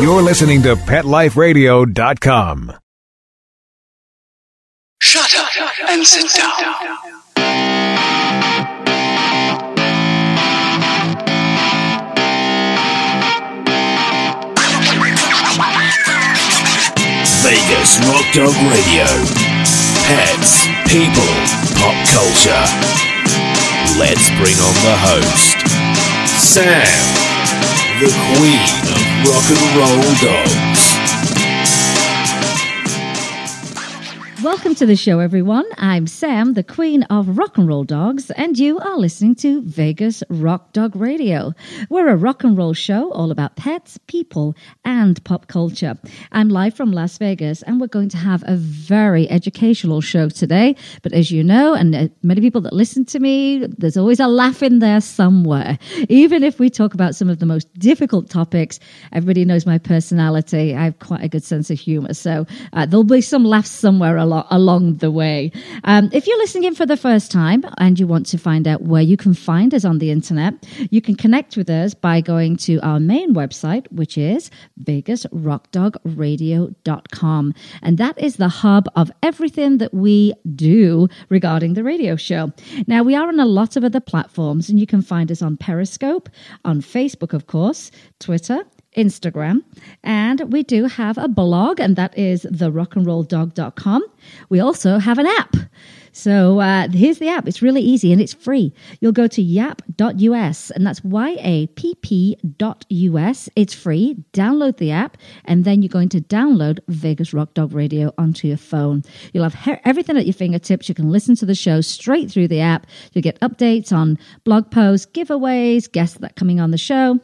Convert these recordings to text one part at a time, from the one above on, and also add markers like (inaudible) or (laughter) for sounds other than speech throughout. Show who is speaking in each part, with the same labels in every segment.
Speaker 1: You're listening to PetLifeRadio.com.
Speaker 2: Shut up and sit down.
Speaker 3: Vegas Rock Dog Radio. Pets, people, pop culture. Let's bring on the host, Sam, the queen of rock and roll dogs.
Speaker 4: Welcome to the show, everyone. I'm Sam, the queen of rock and roll dogs, and you are listening to Vegas Rock Dog Radio. We're a rock and roll show all about pets, people, and pop culture. I'm live from Las Vegas, and we're going to have a very educational show today. But as you know, and uh, many people that listen to me, there's always a laugh in there somewhere. Even if we talk about some of the most difficult topics, everybody knows my personality. I have quite a good sense of humor. So uh, there'll be some laughs somewhere along, along the way. Um, if you're listening in for the first time and you want to find out where you can find us on the internet, you can connect with us by going to our main website, which is vegasrockdogradio.com. And that is the hub of everything that we do regarding the radio show. Now, we are on a lot of other platforms, and you can find us on Periscope, on Facebook, of course, Twitter. Instagram, and we do have a blog, and that is therockandrolldog.com. We also have an app. So uh, here's the app. It's really easy and it's free. You'll go to yapp.us, and that's Y A P P dot US. It's free. Download the app, and then you're going to download Vegas Rock Dog Radio onto your phone. You'll have everything at your fingertips. You can listen to the show straight through the app. You'll get updates on blog posts, giveaways, guests that coming on the show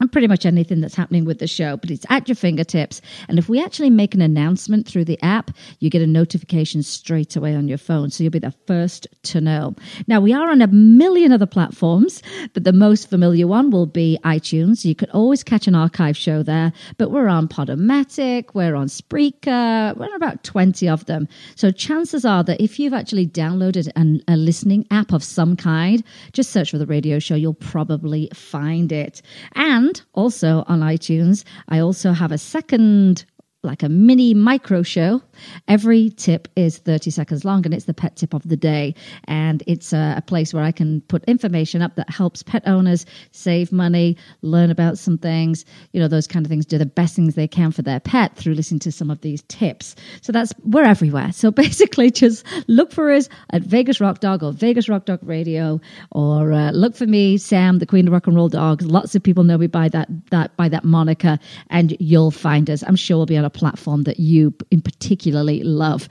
Speaker 4: and pretty much anything that's happening with the show, but it's at your fingertips. And if we actually make an announcement through the app, you get a notification straight away on your phone. So you'll be the first to know. Now, we are on a million other platforms, but the most familiar one will be iTunes. You could always catch an archive show there, but we're on Podomatic, we're on Spreaker, we're on about 20 of them. So chances are that if you've actually downloaded an, a listening app of some kind, just search for the radio show, you'll probably find it. And and also on iTunes, I also have a second like a mini micro show. Every tip is 30 seconds long and it's the pet tip of the day. And it's a, a, place where I can put information up that helps pet owners save money, learn about some things, you know, those kind of things, do the best things they can for their pet through listening to some of these tips. So that's, we're everywhere. So (laughs) basically just look for us at Vegas Rock Dog or Vegas Rock Dog Radio or uh, look for me, Sam, the Queen of Rock and Roll Dogs. Lots of people know me by that, that, by that moniker and you'll find us. I'm sure we'll be on a platform that you in particularly love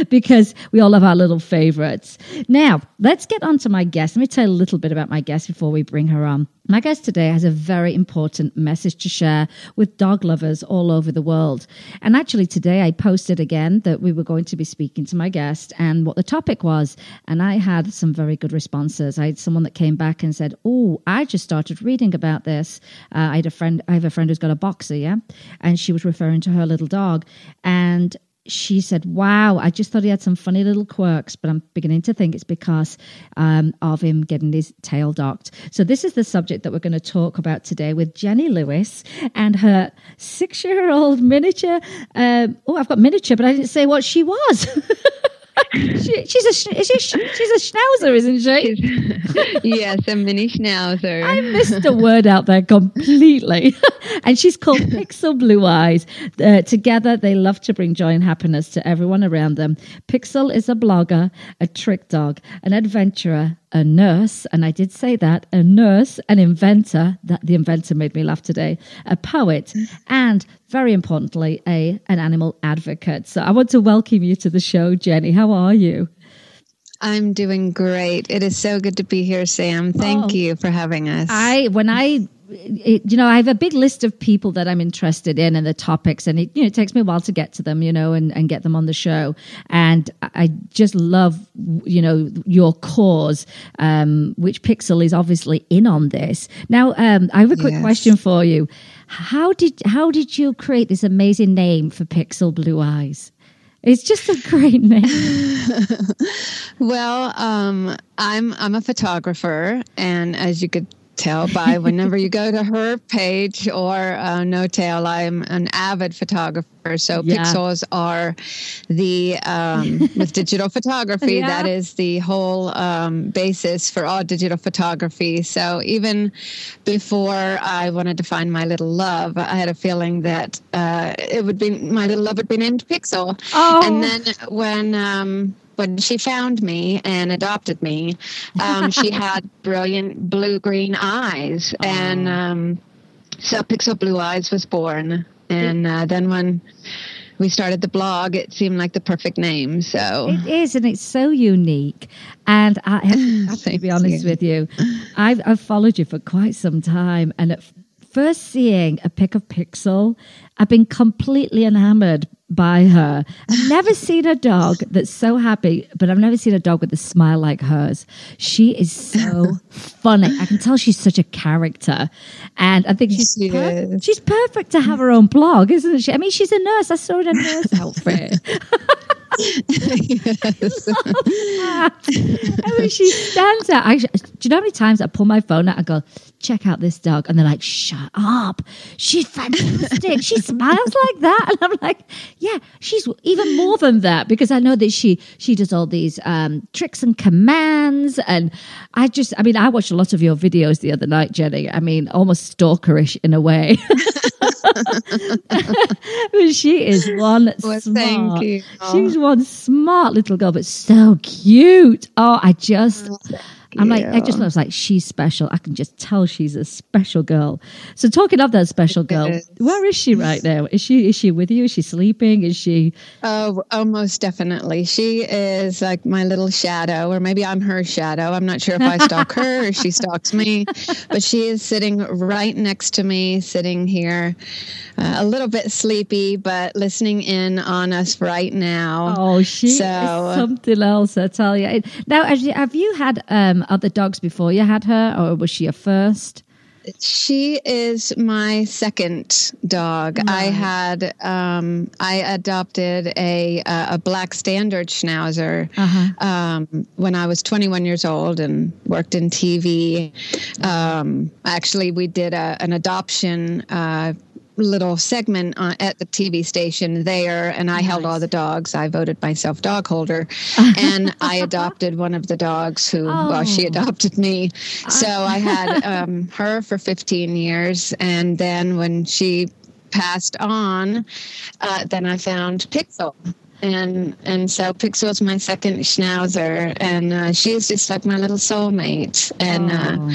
Speaker 4: (laughs) because we all have our little favorites. Now, let's get on to my guest. Let me tell you a little bit about my guest before we bring her on. My guest today has a very important message to share with dog lovers all over the world. And actually, today I posted again that we were going to be speaking to my guest and what the topic was. And I had some very good responses. I had someone that came back and said, Oh, I just started reading about this. Uh, I had a friend, I have a friend who's got a boxer, yeah? And she was referring to her little dog. And she said, Wow, I just thought he had some funny little quirks, but I'm beginning to think it's because um, of him getting his tail docked. So, this is the subject that we're going to talk about today with Jenny Lewis and her six year old miniature. Um, oh, I've got miniature, but I didn't say what she was. (laughs) (laughs) she, she's a she's she's a schnauzer, isn't she? (laughs)
Speaker 5: yes, a mini schnauzer.
Speaker 4: I missed a word out there completely. (laughs) and she's called Pixel Blue Eyes. Uh, together, they love to bring joy and happiness to everyone around them. Pixel is a blogger, a trick dog, an adventurer, a nurse, and I did say that, a nurse, an inventor, that the inventor made me laugh today, a poet, mm. and very importantly, a an animal advocate. So I want to welcome you to the show, Jenny. How are you?
Speaker 5: I'm doing great. It is so good to be here, Sam. Thank oh, you for having us.
Speaker 4: I when I it, you know, I have a big list of people that I'm interested in and the topics, and it, you know, it takes me a while to get to them, you know, and, and get them on the show. And I just love, you know, your cause, um, which Pixel is obviously in on this. Now, um, I have a quick yes. question for you. How did how did you create this amazing name for Pixel Blue Eyes? It's just a great name. (laughs) (laughs)
Speaker 5: well, um, I'm I'm a photographer, and as you could tell by whenever you go to her page or uh, No Tail. I'm an avid photographer, so
Speaker 4: Yeah.
Speaker 5: pixels are the um, with digital (laughs) photography.
Speaker 4: Yeah.
Speaker 5: That is the whole um, basis for all digital photography. So even before I wanted to find my little love, I had a feeling that uh, it would be my little love would be named Pixel.
Speaker 4: Oh.
Speaker 5: And then when um, when she found me and adopted me, um, she (laughs) had brilliant blue green eyes, and um, so Pixel Blue Eyes was born. And uh, then when we started the blog, it seemed like the perfect name. So
Speaker 4: It is, and it's so unique. And I (clears throat) have to be honest
Speaker 5: you.
Speaker 4: with you, I've, I've followed you for quite some time. And at first seeing a pic of Pixel, I've been completely enamored by her. I've never seen a dog that's so happy, but I've never seen a dog with a smile like hers. She is so (laughs) funny. I can tell she's such a character. And I think she's,
Speaker 5: She
Speaker 4: per- she's perfect to have her own blog, isn't she? I mean, she's a nurse. I saw her in a nurse outfit. (laughs) I mean, she stands out. I, do you know how many times I pull my phone out and go, check out this dog? And they're like, shut up. She's fantastic. she smiles like that. And I'm like, yeah, she's even more than that because I know that she she does all these um, tricks and commands. And I just, I mean, I watched a lot of your videos the other night, Jenny. I mean, almost stalkerish in a way. (laughs) But she is one
Speaker 5: Well,
Speaker 4: smart. She's one smart little girl, but so cute. Oh, I just, I'm like, I just was like, she's special. I can just tell she's a special girl. So talking of that special girl, where is she right now? Is she is she with you? Is she sleeping? Is she?
Speaker 5: Oh, oh, most definitely. She is like my little shadow, or maybe I'm her shadow. I'm not sure if I stalk her or she stalks me, but she is sitting right next to me, sitting here, uh, a little bit sleepy, but listening in on us right now.
Speaker 4: Oh, she
Speaker 5: So-
Speaker 4: is something else. I tell you. Now, have have you had um, other dogs before you had her, or was she your first?
Speaker 5: She is my second dog. I had um, I adopted a a black standard schnauzer
Speaker 4: Uh-huh.
Speaker 5: um, when I was 21 years old and worked in TV. Um, actually, we did a, an adoption. Uh, little segment uh, at the TV station there and I held all the dogs. I voted myself dog holder (laughs) and I adopted one of the dogs who well she
Speaker 4: Oh.
Speaker 5: adopted me. So I had (laughs) um, her for 15 years and then when she passed on uh, then I found Pixel and and so Pixel's my second schnauzer and uh, she's just like my little soulmate and uh,
Speaker 4: Oh.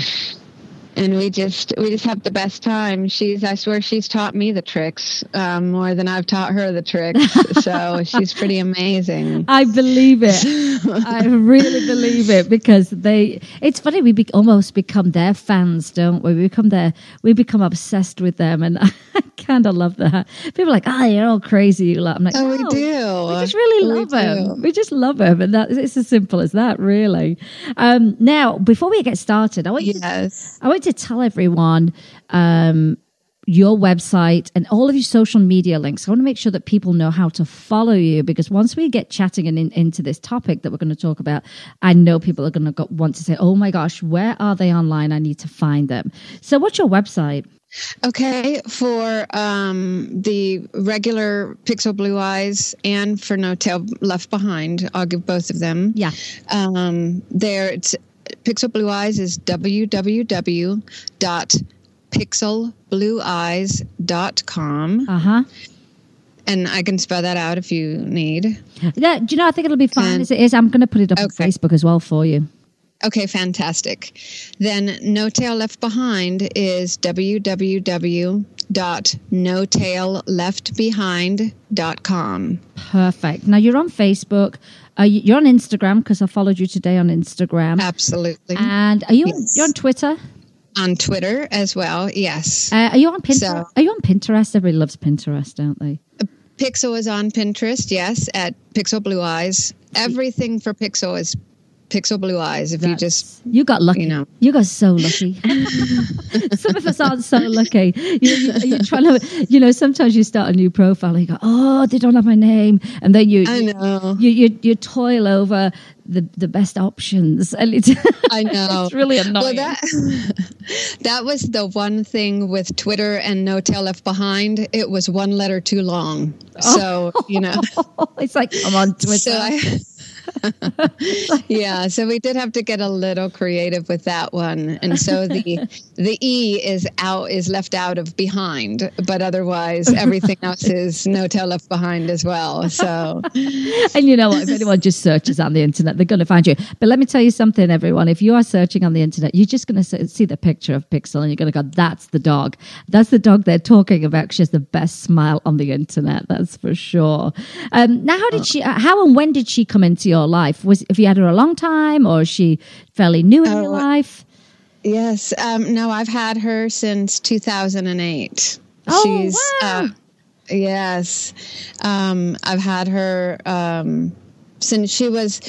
Speaker 5: And we just we just have the best time. She's I swear she's taught me the tricks um, more than I've taught her the tricks. so (laughs) she's pretty amazing.
Speaker 4: I believe it. (laughs) I really believe it because they. It's funny. We be, almost become their fans, don't we? We become their. We become obsessed with them, and (laughs) I kind of love that. People are like, "Oh, you're all crazy." You lot." I'm like,
Speaker 5: Oh, we do.
Speaker 4: We just really
Speaker 5: We
Speaker 4: love them.
Speaker 5: do.
Speaker 4: We just love them, and that it's as simple as that, really. Um, now, before we get started, I want you to
Speaker 5: Yes.
Speaker 4: I want to tell everyone um, your website and all of your social media links. I want to make sure that people know how to follow you because once we get chatting and in, into this topic that we're going to talk about, I know people are going to go, want to say, "Oh my gosh, where are they online? I need to find them." So, what's your website?
Speaker 5: Okay, for um, the regular Pixel Blue Eyes and for No Tail Left Behind, I'll give both of them.
Speaker 4: Yeah,
Speaker 5: Um, there, it's Pixel Blue Eyes is www.pixelblueeyes.com.
Speaker 4: uh huh.
Speaker 5: And I can spell that out if you need.
Speaker 4: Yeah, do you know? I think it'll be fine
Speaker 5: And-
Speaker 4: as it is. I'm going to put it up on Facebook as well for you.
Speaker 5: Okay, fantastic. Then No Tail Left Behind is www.notailleftbehind.com.
Speaker 4: Perfect. Now you're on Facebook. Uh, you- you're on Instagram because I followed you today on Instagram.
Speaker 5: Absolutely.
Speaker 4: And are you on,
Speaker 5: Yes.
Speaker 4: you're on Twitter?
Speaker 5: On Twitter as well, yes.
Speaker 4: Uh, are you on Pinterest?
Speaker 5: So-
Speaker 4: are you on Pinterest? Everybody loves Pinterest, don't they?
Speaker 5: Pixel is on Pinterest, yes, at Pixel Blue Eyes. Everything for Pixel is Pixel Blue Eyes. If you just,
Speaker 4: you got lucky.
Speaker 5: you know.
Speaker 4: you got so lucky. (laughs) Some of us aren't so lucky. You, you, you're (laughs) trying to, you know, sometimes you start a new profile and you go, oh, they don't have my name, and then you,
Speaker 5: I know.
Speaker 4: you, you, you toil over the, the best options. And it's,
Speaker 5: I (laughs) know.
Speaker 4: it's really annoying.
Speaker 5: Well, that that was the one thing with Twitter and No Tail Left Behind. It was one letter too long. So you know,
Speaker 4: it's like I'm on Twitter.
Speaker 5: so I. (laughs) yeah, so we did have to get a little creative with that one, and so the the e is out is left out of behind, but otherwise everything (laughs) else is no tail left behind as well. So,
Speaker 4: and you know what? If anyone just searches on the internet, they're going to find you. But let me tell you something, everyone. If you are searching on the internet, you're just going to see the picture of Pixel, and you're going to go, "That's the dog. That's the dog they're talking about." She has the best smile on the internet. That's for sure. Um, now, how did she? Uh, how and when did she come into your life? Was if you had her a long time, or is she fairly new in your
Speaker 5: Oh,
Speaker 4: life?
Speaker 5: yes, um, no, I've had her since 2008.
Speaker 4: Oh,
Speaker 5: She's
Speaker 4: wow.
Speaker 5: uh, yes, um, I've had her um, since she was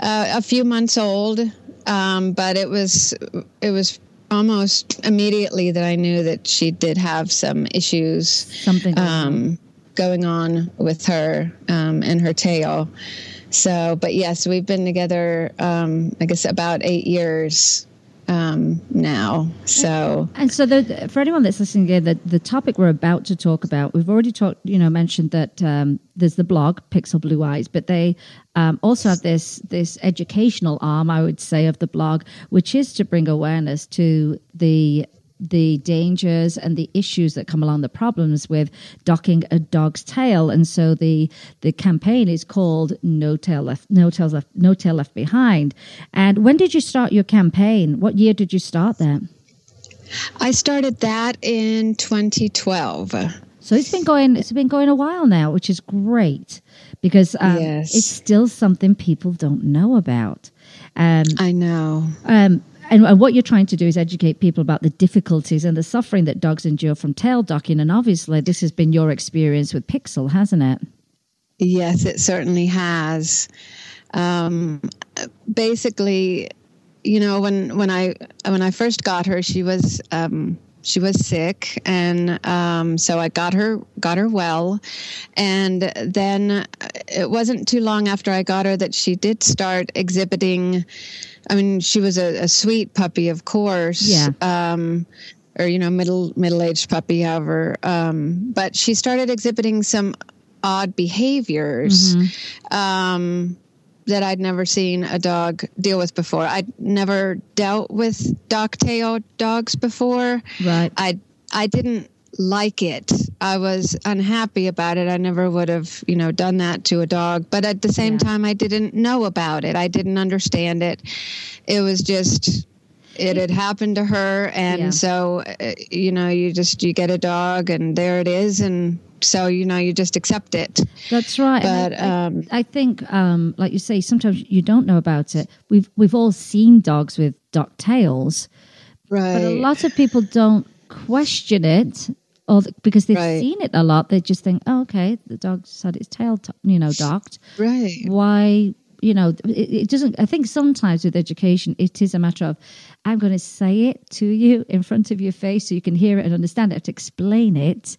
Speaker 5: uh, a few months old, um, but it was it was almost immediately that I knew that she did have some issues
Speaker 4: Something.
Speaker 5: um, going on with her um, and her tail. So, but yes, we've been together, um, I guess, about eight years um, now. So,
Speaker 4: And so, the, for anyone that's listening here, the, the topic we're about to talk about, we've already talked, you know, mentioned that um, there's the blog Pixel Blue Eyes, but they um, also have this this educational arm, I would say, of the blog, which is to bring awareness to the the dangers and the issues that come along, the problems with docking a dog's tail, and so the the campaign is called No Tail Left, No Tail Left, No Tail Left Behind. And when did you start your campaign? What year did you start that?
Speaker 5: I started that in 2012.
Speaker 4: So it's been going. It's been going a while now, which is great because um,
Speaker 5: Yes.
Speaker 4: it's still something people don't know about. Um,
Speaker 5: I know.
Speaker 4: um, and, and what you're trying to do is educate people about the difficulties and the suffering that dogs endure from tail docking. And obviously, this has been your experience with Pixel, hasn't it?
Speaker 5: Yes, it certainly has. Um, basically, you know, when when I when I first got her, she was um, she was sick, and um, so I got her got her well, and then it wasn't too long after I got her that she did start exhibiting. I mean, she was a, a sweet puppy, of course.
Speaker 4: Yeah.
Speaker 5: Um, or you know, middle middle aged puppy, however. Um, but she started exhibiting some odd behaviors um, that I'd never seen a dog deal with before. I'd never dealt with dock-tailed dogs before.
Speaker 4: Right.
Speaker 5: I I didn't like it. I was unhappy about it. I never would have, you know, done that to a dog. But at the same
Speaker 4: Yeah.
Speaker 5: time, I didn't know about it. I didn't understand it. It was just. It had happened to her, and
Speaker 4: Yeah.
Speaker 5: so uh, you know, you just you get a dog, and there it is, and so you know, you just accept it.
Speaker 4: That's right.
Speaker 5: But,
Speaker 4: I, I-
Speaker 5: um,
Speaker 4: I think, um, like you say, sometimes you don't know about it. We've we've all seen dogs with dock tails,
Speaker 5: Right.
Speaker 4: but a lot of people don't question it or because they've
Speaker 5: Right.
Speaker 4: seen it a lot they just think oh okay the dog's had its tail to- you know docked
Speaker 5: Right.
Speaker 4: why you know it, it doesn't i think sometimes with education it is a matter of i'm going to say it to you in front of your face so you can hear it and understand it I have to explain it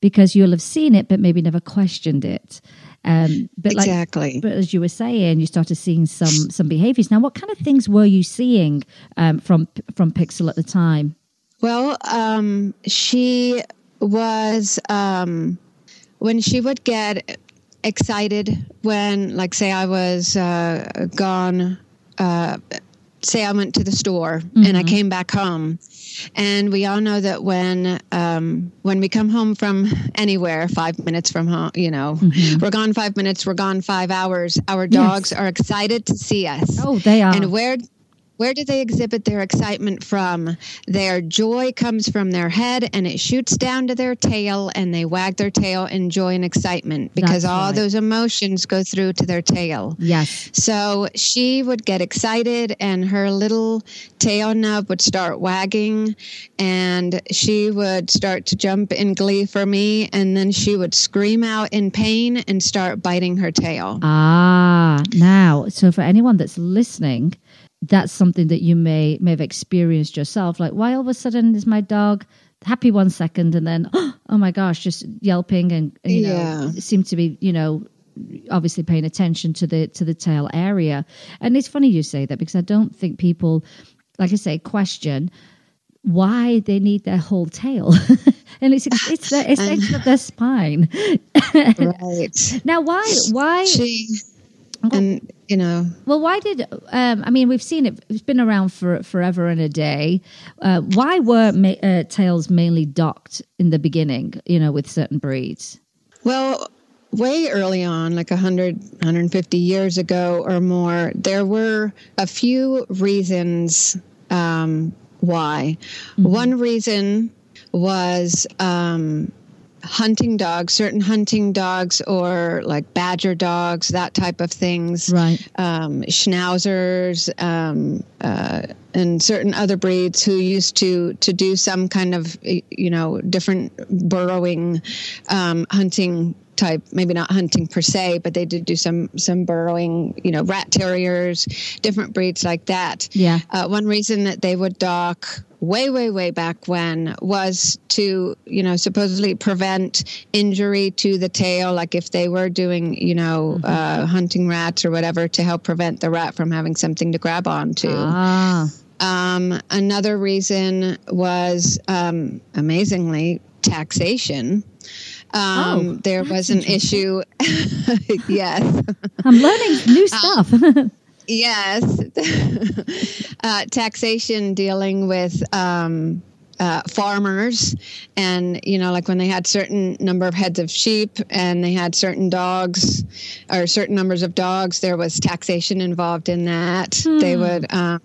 Speaker 4: because you'll have seen it but maybe never questioned it um, but like
Speaker 5: Exactly.
Speaker 4: but as you were saying, you started seeing some some behaviors. Now, what kind of things were you seeing um, from from Pixel at the time?
Speaker 5: Well, um, she was um, when she would get excited when, like, say, I was uh, gone. Uh, say I went to the store and I came back home, and we all know that when um, when we come home from anywhere, five minutes from home, you know, we're gone five minutes, we're gone five hours. Our dogs are excited to see us.
Speaker 4: Oh, they are.
Speaker 5: And where where do they exhibit their excitement from? Their joy comes from their head and it shoots down to their tail and they wag their tail in joy and excitement because
Speaker 4: That's
Speaker 5: all
Speaker 4: right.
Speaker 5: those emotions go through to their tail.
Speaker 4: Yes.
Speaker 5: So she would get excited and her little tail nub would start wagging and she would start to jump in glee for me and then she would scream out in pain and start biting her tail.
Speaker 4: Ah, now, so for anyone that's listening, that's something that you may may have experienced yourself. Like, why all of a sudden is my dog happy one second and then, (gasps) oh my gosh, just yelping and, and, you know, seem to be, you know, obviously paying attention to the to the tail area. And it's funny you say that because I don't think people, like I say, question why they need their whole tail. (laughs) and it's it's the (laughs) extension of their spine. (laughs)
Speaker 5: right.
Speaker 4: Now, why why
Speaker 5: She, and you know,
Speaker 4: Well, why did um, I mean we've seen it? It's been around for forever and a day. Uh, why were ma- uh, tails mainly docked in the beginning? You know, with certain breeds.
Speaker 5: Well, way early on, like 100, 150 years ago or more, there were a few reasons um, why. One reason was um, hunting dogs, certain hunting dogs, or like badger dogs, that type of things.
Speaker 4: Right.
Speaker 5: Um, schnauzers um, uh, and certain other breeds who used to to do some kind of you know different burrowing um, hunting type maybe not hunting per se but they did do some some burrowing you know rat terriers different breeds like that
Speaker 4: Yeah.
Speaker 5: uh, one reason that they would dock way way way back when was to you know supposedly prevent injury to the tail like if they were doing you know uh, hunting rats or whatever to help prevent the rat from having something to grab onto
Speaker 4: Ah,
Speaker 5: um, another reason was um, amazingly taxation. Um,
Speaker 4: Oh,
Speaker 5: there was an issue. (laughs) yes,
Speaker 4: I'm learning new
Speaker 5: Uh,
Speaker 4: stuff.
Speaker 5: yes. (laughs) uh, taxation dealing with um, uh, farmers, and you know, like when they had certain number of heads of sheep and they had certain dogs or certain numbers of dogs, there was taxation involved in that. They would. Um,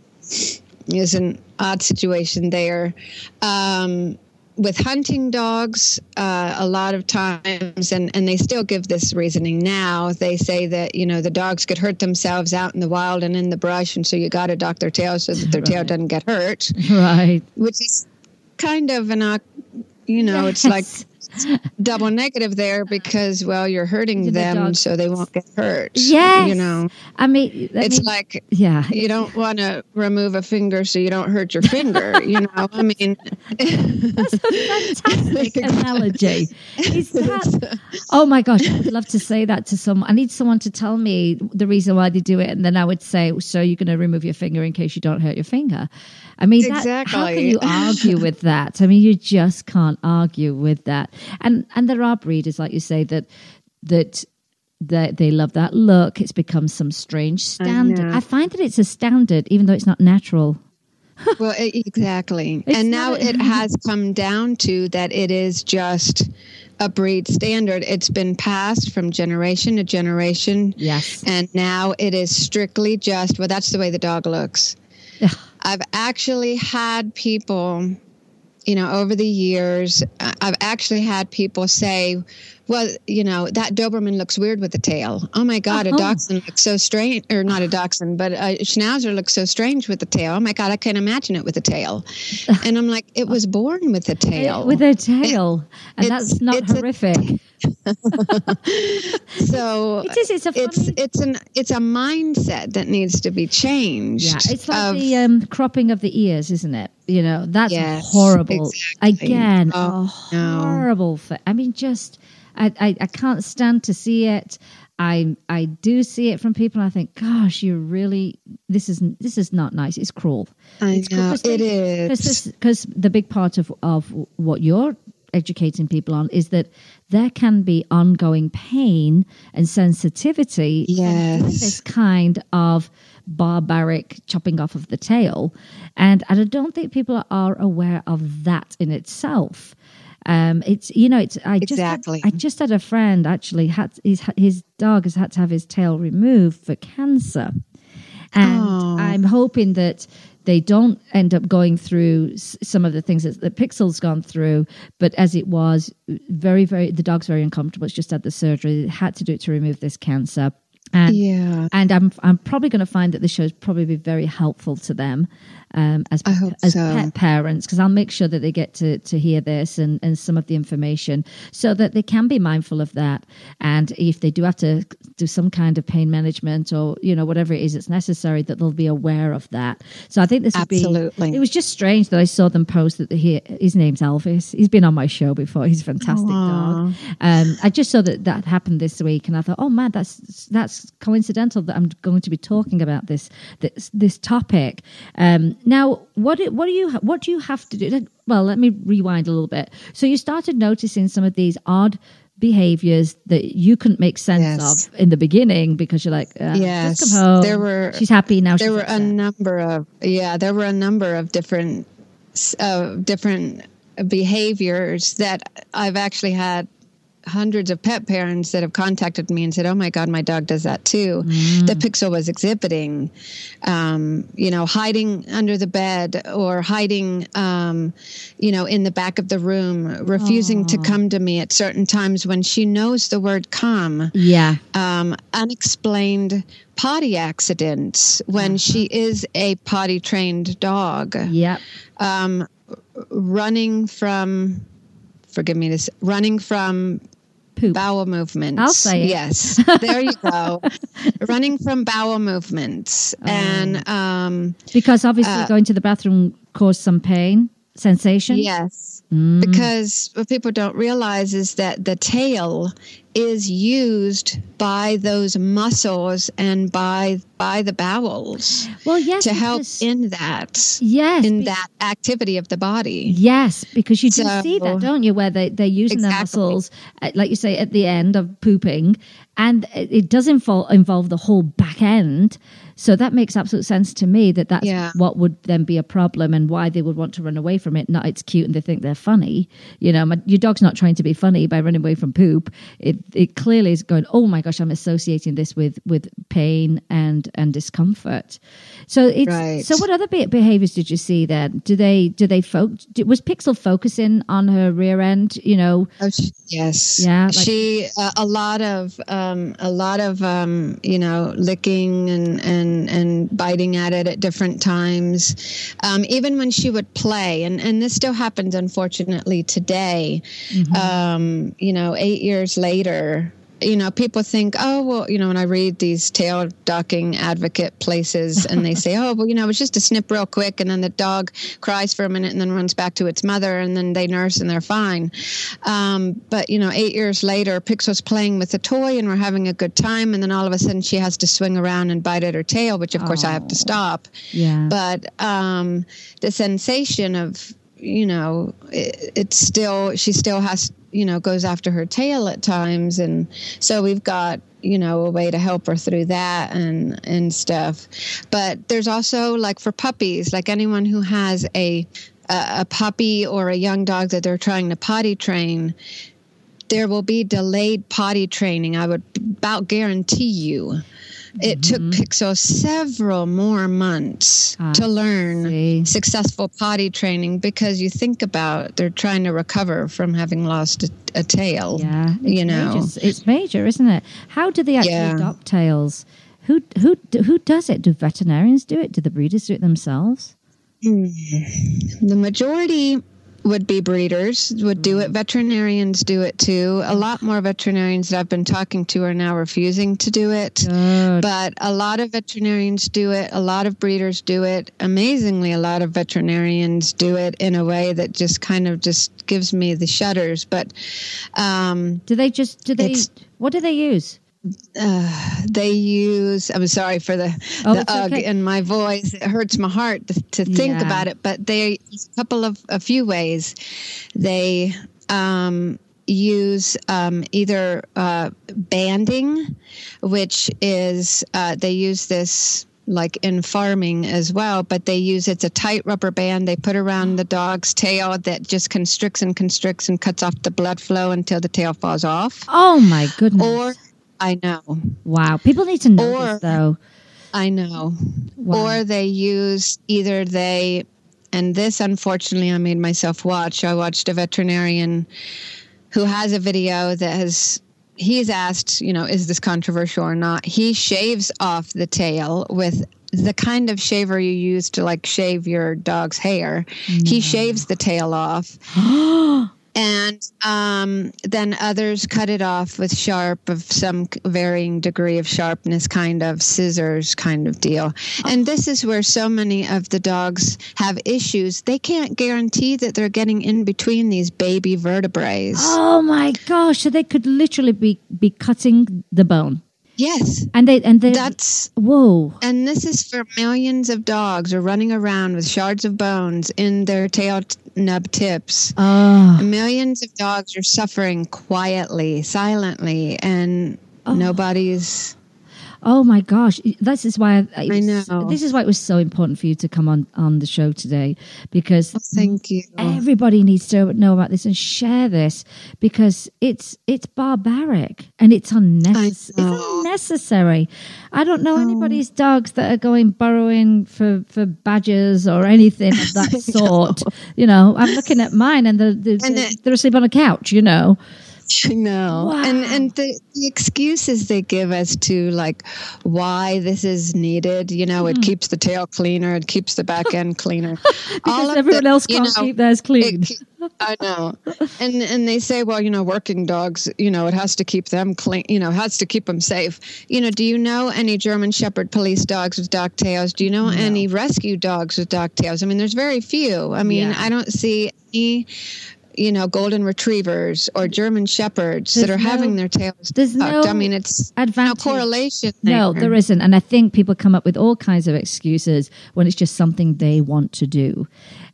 Speaker 5: is an odd situation there. Um, with hunting dogs, uh, a lot of times, and, and they still give this reasoning now, they say that, you know, the dogs could hurt themselves out in the wild and in the brush, and so you got to dock their tail so that their tail doesn't get hurt, (laughs)
Speaker 4: right.
Speaker 5: which is kind of an, you know, it's like
Speaker 4: Yes.
Speaker 5: Double (laughs) negative there because, well, you're hurting
Speaker 4: The
Speaker 5: them so they won't get hurt.
Speaker 4: yeah
Speaker 5: You know,
Speaker 4: I mean,
Speaker 5: it's like,
Speaker 4: yeah.
Speaker 5: you don't want to remove a finger so you don't hurt your finger. you know, I mean,
Speaker 4: That's a fantastic (laughs) analogy. (laughs) Is that, oh my gosh, I would love to say that to someone. I need someone to tell me the reason why they do it, and then I would say, "So you're going to remove your finger in case you don't hurt your finger." I mean, that, how can you argue with that? I mean, you just can't argue with that. And and there are breeders, like you say, that that that they love that look. It's become some strange standard.
Speaker 5: know.
Speaker 4: I find that it's a standard, even though it's not natural. (laughs)
Speaker 5: well, exactly.
Speaker 4: It's
Speaker 5: and now it (laughs) has come down to that it is just a breed standard. It's been passed from generation to generation.
Speaker 4: Yes.
Speaker 5: And now it is strictly just, well, that's the way the dog looks. I've actually had people, you know, over the years, I- I've actually had people say, well, you know, that Doberman looks weird with the tail. Oh my God,
Speaker 4: Oh.
Speaker 5: a dachshund looks so strange, or not a dachshund, but a schnauzer looks so strange with the tail. Oh my God, I can't imagine it with the tail. (laughs) And I'm like, it was born with a tail.
Speaker 4: With a tail, and that's not
Speaker 5: it's a-
Speaker 4: horrific. (laughs)
Speaker 5: so
Speaker 4: It is. It's a funny.
Speaker 5: it's it's an it's a mindset that needs to be changed.
Speaker 4: yeah, it's like
Speaker 5: of-
Speaker 4: the um, cropping of the ears, isn't it? You know, that's
Speaker 5: Yes,
Speaker 4: horrible.
Speaker 5: exactly.
Speaker 4: Again,
Speaker 5: Oh,
Speaker 4: a
Speaker 5: no.
Speaker 4: horrible. I mean, just I, I I can't stand to see it. I I do see it from people. and I think, gosh, you really this is this is not nice. It's cruel.
Speaker 5: I
Speaker 4: It's
Speaker 5: know
Speaker 4: because
Speaker 5: it is.
Speaker 4: because the big part of of what you're educating people on is that there can be ongoing pain and sensitivity
Speaker 5: Yes.
Speaker 4: this kind of barbaric chopping off of the tail and, and i don't think people are aware of that in itself um, it's you know it's I just had- I just had a friend actually had his his dog has had to have his tail removed for cancer, and. I'm hoping that they don't end up going through some of the things that the Pixel's gone through. But as it was, very very the dog's very uncomfortable. It's just had the surgery. It had to do it to remove this cancer. And
Speaker 5: Yeah.
Speaker 4: and I'm I'm probably going to find that the show's probably be very helpful to them um, as as
Speaker 5: so.
Speaker 4: pet parents because I'll make sure that they get to to hear this and and some of the information so that they can be mindful of that. And if they do have to do some kind of pain management or you know whatever it is that's necessary, that they'll be aware of that. So I think this would be.
Speaker 5: Absolutely.
Speaker 4: It was just strange that I saw them post that he, his name's Elvis. He's been on my show before. He's a fantastic dog. Um, I just saw that that happened this week, and I thought, oh man, that's that's coincidental that I'm going to be talking about this this this topic. Um, now, what do, what do you what do you have to do? Well, let me rewind a little bit. So you started noticing some of these odd behaviors that you couldn't make sense
Speaker 5: Yes.
Speaker 4: of in the beginning because you're like, uh,
Speaker 5: Yes,
Speaker 4: come home.
Speaker 5: there were-
Speaker 4: she's happy now.
Speaker 5: there were a number of yeah there were a number of different uh, different behaviors that i've actually had hundreds of pet parents that have contacted me and said oh my god my dog does that too
Speaker 4: Mm.
Speaker 5: that pixel was exhibiting um, you know hiding under the bed or hiding um, you know in the back of the room refusing to come to me at certain times when she knows the word come
Speaker 4: yeah.
Speaker 5: um, unexplained potty accidents when she is a potty trained dog,
Speaker 4: Yep.
Speaker 5: um, running from, forgive me this, running from
Speaker 4: Poop.
Speaker 5: bowel movements.
Speaker 4: I'll say it.
Speaker 5: Yes, there you go. (laughs) running from bowel movements
Speaker 4: Oh.
Speaker 5: and um,
Speaker 4: Because obviously
Speaker 5: Uh,
Speaker 4: going to the bathroom caused some pain, sensation.
Speaker 5: yes.
Speaker 4: Mm.
Speaker 5: Because what people don't realize is that the tail is used by those muscles and by by the bowels
Speaker 4: Well, yes.
Speaker 5: to help
Speaker 4: because-
Speaker 5: in that
Speaker 4: yes,
Speaker 5: in
Speaker 4: be-
Speaker 5: that activity of the body.
Speaker 4: Yes, because you do
Speaker 5: So-
Speaker 4: see that, don't you? Where they they're using their
Speaker 5: Exactly.
Speaker 4: muscles, uh, like you say, at the end of pooping, and it, it does involve involve the whole back end. So that makes absolute sense to me that that's
Speaker 5: Yeah.
Speaker 4: what would then be a problem and why they would want to run away from it. Not it's cute and they think they're funny. You know, my, your dog's not trying to be funny by running away from poop. It it clearly is going. Oh my gosh, I'm associating this with with pain and and discomfort. So it's
Speaker 5: Right.
Speaker 4: so what other be- behaviors did you see then? Do they do they fo- did, was Pixel focusing on her rear end? You know,
Speaker 5: Oh, sh- yes.
Speaker 4: Yeah, like-
Speaker 5: she uh, a lot of um, a lot of um, you know licking and and and biting at it at different times. Um, even when she would play, and and this still happens unfortunately today. Um, you know, eight years later. You know, people think, oh, well, you know, when I read these tail docking advocate places and they say, oh, well, you know, it's just a snip real quick and then the dog cries for a minute and then runs back to its mother and then they nurse and they're fine. Um, but, you know, eight years later, Pixel's playing with a toy and we're having a good time. And then all of a sudden she has to swing around and bite at her tail, which of course I have to stop
Speaker 4: yeah,
Speaker 5: but um, the sensation of you know it, it's still she still has you know goes after her tail at times. And so we've got you know a way to help her through that and and stuff. But there's also like for puppies like anyone who has a a, puppy or a young dog that they're trying to potty train there will be delayed potty training i would about guarantee you it took mm-hmm. Pixel several more months to learn
Speaker 4: see.
Speaker 5: successful potty training because you think about they're trying to recover from having lost a, a tail.
Speaker 4: yeah,
Speaker 5: you know.
Speaker 4: major. it's major, isn't it? How do they actually
Speaker 5: Yeah.
Speaker 4: adopt tails? Who who who does it? Do veterinarians do it? Do the breeders do it themselves? Hmm.
Speaker 5: The majority would be breeders would do it veterinarians do it too a lot more veterinarians that i've been talking to are now refusing to do it
Speaker 4: Good.
Speaker 5: but a lot of veterinarians do it a lot of breeders do it amazingly a lot of veterinarians do it in a way that just kind of just gives me the shudders but um,
Speaker 4: Do they just do they? What do they use?
Speaker 5: They use i'm sorry for the,
Speaker 4: Oh,
Speaker 5: the ugh
Speaker 4: okay.
Speaker 5: in my voice it hurts my heart to, to think
Speaker 4: Yeah.
Speaker 5: about it but they a couple of a few ways they um, use um, either uh, banding which is uh, they use this like in farming as well but they use it's a tight rubber band they put around the dog's tail that just constricts and constricts and cuts off the blood flow until the tail falls off
Speaker 4: Oh my goodness!
Speaker 5: or i know
Speaker 4: wow, people need to know this
Speaker 5: or-
Speaker 4: though.
Speaker 5: I know.
Speaker 4: Wow.
Speaker 5: Or they use either they, and this unfortunately I made myself watch. I watched a veterinarian who has a video that has, he's asked, you know, is this controversial or not? He shaves off the tail with the kind of shaver you use to like shave your dog's hair. He shaves the tail off. (gasps) (gasps) and um, then others cut it off with sharp of some varying degree of sharpness kind of scissors kind of deal. And this is where so many of the dogs have issues. They can't guarantee that they're getting in between these baby vertebrae
Speaker 4: Oh my gosh! So they could literally be be cutting the bone,
Speaker 5: yes
Speaker 4: and they and they.
Speaker 5: that's
Speaker 4: whoa!
Speaker 5: and this is for millions of dogs are running around with shards of bones in their tail t- nub tips
Speaker 4: Oh,
Speaker 5: millions of dogs are suffering quietly silently and ah. nobody's
Speaker 4: oh my gosh! This is why I,
Speaker 5: I know.
Speaker 4: This is why it was so important for you to come on on the show today because oh,
Speaker 5: thank you
Speaker 4: everybody needs to know about this and share this because it's it's barbaric and it's unnecessary. It's unnecessary. I don't know oh. anybody's dogs that are going burrowing for for badgers or anything of (laughs) that sort. You know, I'm looking at mine and they're they're,
Speaker 5: And
Speaker 4: they're, they're asleep on a couch. You know, (laughs)
Speaker 5: I know. And
Speaker 4: Wow.
Speaker 5: and the, the excuses they give as to like why this is needed, you know, it keeps the tail cleaner, it keeps the back end cleaner.
Speaker 4: Hmm. (laughs) because everyone
Speaker 5: the-
Speaker 4: else can't
Speaker 5: know,
Speaker 4: keep theirs clean.
Speaker 5: it I know. And and they say, well, you know, working dogs, you know, it has to keep them clean, you know, it has to keep them safe. You know, do you know any German Shepherd police dogs with dog tails? Do you know any rescue dogs with dog tails? I mean, there's very few. I mean,
Speaker 4: Yeah.
Speaker 5: I don't see any you know, golden retrievers or German shepherds that
Speaker 4: There's
Speaker 5: are having their tails
Speaker 4: there's
Speaker 5: tucked.
Speaker 4: no
Speaker 5: I mean, it's no
Speaker 4: advantage.
Speaker 5: correlation.
Speaker 4: No,
Speaker 5: there.
Speaker 4: there isn't. And I think people come up with all kinds of excuses when it's just something they want to do.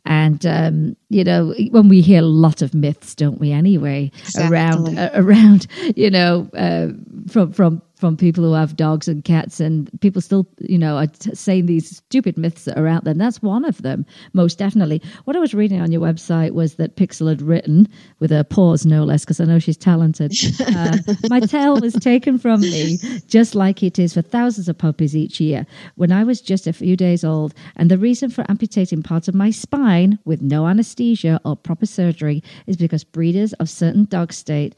Speaker 4: And, um, you know, when we hear a lot of myths, don't we, anyway, around, uh, around, you know, uh, from, from, from people who have dogs and cats, and people still, you know, are t- saying these stupid myths that are out there. And that's one of them, most definitely. What I was reading on your website was that Pixel had written, with a pause no less, because I know she's talented. (laughs) Uh, my tail was taken from me, just like it is for thousands of puppies each year, when I was just a few days old. And the reason for amputating part of my spine with no anesthesia or proper surgery is because breeders of certain dog state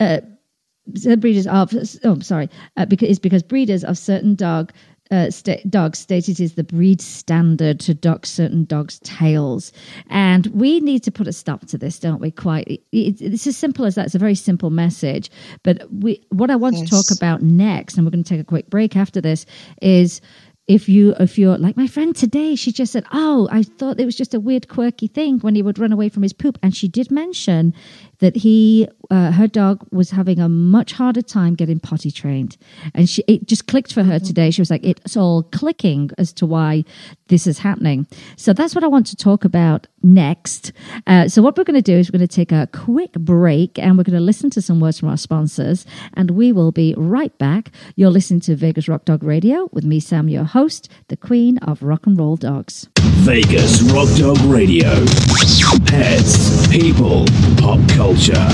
Speaker 4: uh, breeders of oh sorry uh, because it's because breeders of certain dog uh, sta- dogs state it is the breed standard to dock certain dogs' tails, and we need to put a stop to this, don't we? Quite, it, it, it's as simple as that. It's a very simple message, but we what I want to talk about next, and we're going to take a quick break after this, is if you if you're like my friend today she just said oh i thought it was just a weird quirky thing when he would run away from his poop and she did mention that he uh, her dog was having a much harder time getting potty trained. And she it just clicked for her today. She was like it's all clicking as to why this is happening. So that's what i want to talk about next. Uh, so what we're going to do is we're going to take a quick break and we're going to listen to some words from our sponsors and we will be right back. You're listening to vegas rock dog radio with me sam your host the queen of rock and roll dogs
Speaker 3: Vegas Rock Dog Radio. Pets, people, pop culture.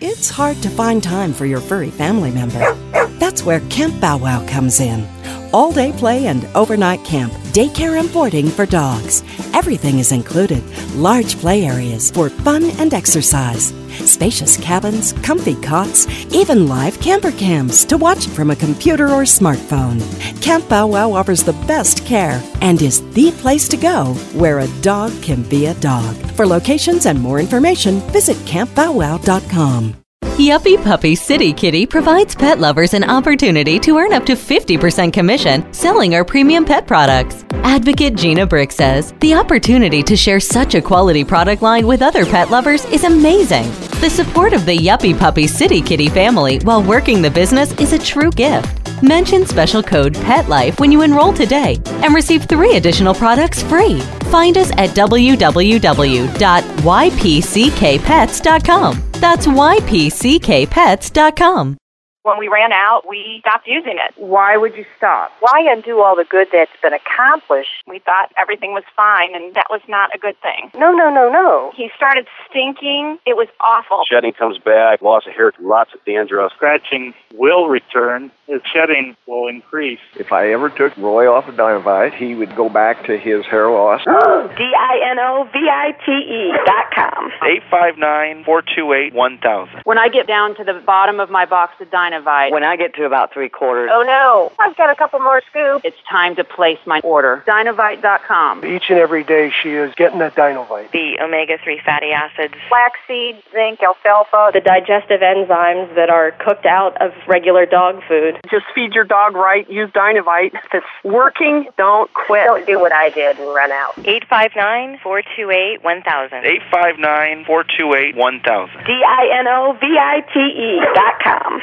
Speaker 6: It's hard to find time for your furry family member. That's where Camp Bow Wow comes in. All day play and overnight camp, daycare and boarding for dogs. Everything is included. Large play areas for fun and exercise. Spacious cabins, comfy cots, even live camper cams to watch from a computer or smartphone. Camp Bow Wow offers the best care and is the place to go where a dog can be a dog. For locations and more information, visit campbowwow.com.
Speaker 7: Yuppie Puppy City Kitty provides pet lovers an opportunity to earn up to 50% commission selling our premium pet products. Advocate Gina Brick says the opportunity to share such a quality product line with other pet lovers is amazing. The support of the Yuppie Puppy City Kitty family while working the business is a true gift. Mention special code PETLIFE when you enroll today and receive three additional products free. Find us at www.ypckpets.com. That's ypckpets.com.
Speaker 8: When we ran out, we stopped using it.
Speaker 9: Why would you stop? Why undo all the good that's been accomplished?
Speaker 8: We thought everything was fine, and that was not a good thing.
Speaker 9: No, no, no, no.
Speaker 8: He started stinking. It was awful.
Speaker 10: Shedding comes back, loss of hair, lots of dandruff.
Speaker 11: Scratching will return, his shedding will increase.
Speaker 12: If I ever took Roy off of Dinovite, he would go back to his hair loss. (gasps)
Speaker 9: D I N O V I T E dot com.
Speaker 11: 859 428 1000.
Speaker 13: When I get down to the bottom of my box of Dynavite, Dinovite.
Speaker 14: When I get to about three quarters,
Speaker 9: Oh no, I've got a couple more scoops.
Speaker 13: It's time to place my order. Dinovite.com.
Speaker 15: Each and every day she is getting a Dinovite.
Speaker 16: The omega 3 fatty acids,
Speaker 9: Flaxseed, zinc, alfalfa.
Speaker 16: the digestive enzymes that are cooked out of regular dog food.
Speaker 17: Just feed your dog right. Use Dinovite. If it's working, don't quit.
Speaker 9: Don't do what I did and run out.
Speaker 16: 859 428 1000.
Speaker 18: 859 428 1000.
Speaker 9: D I N O V I T E dot com.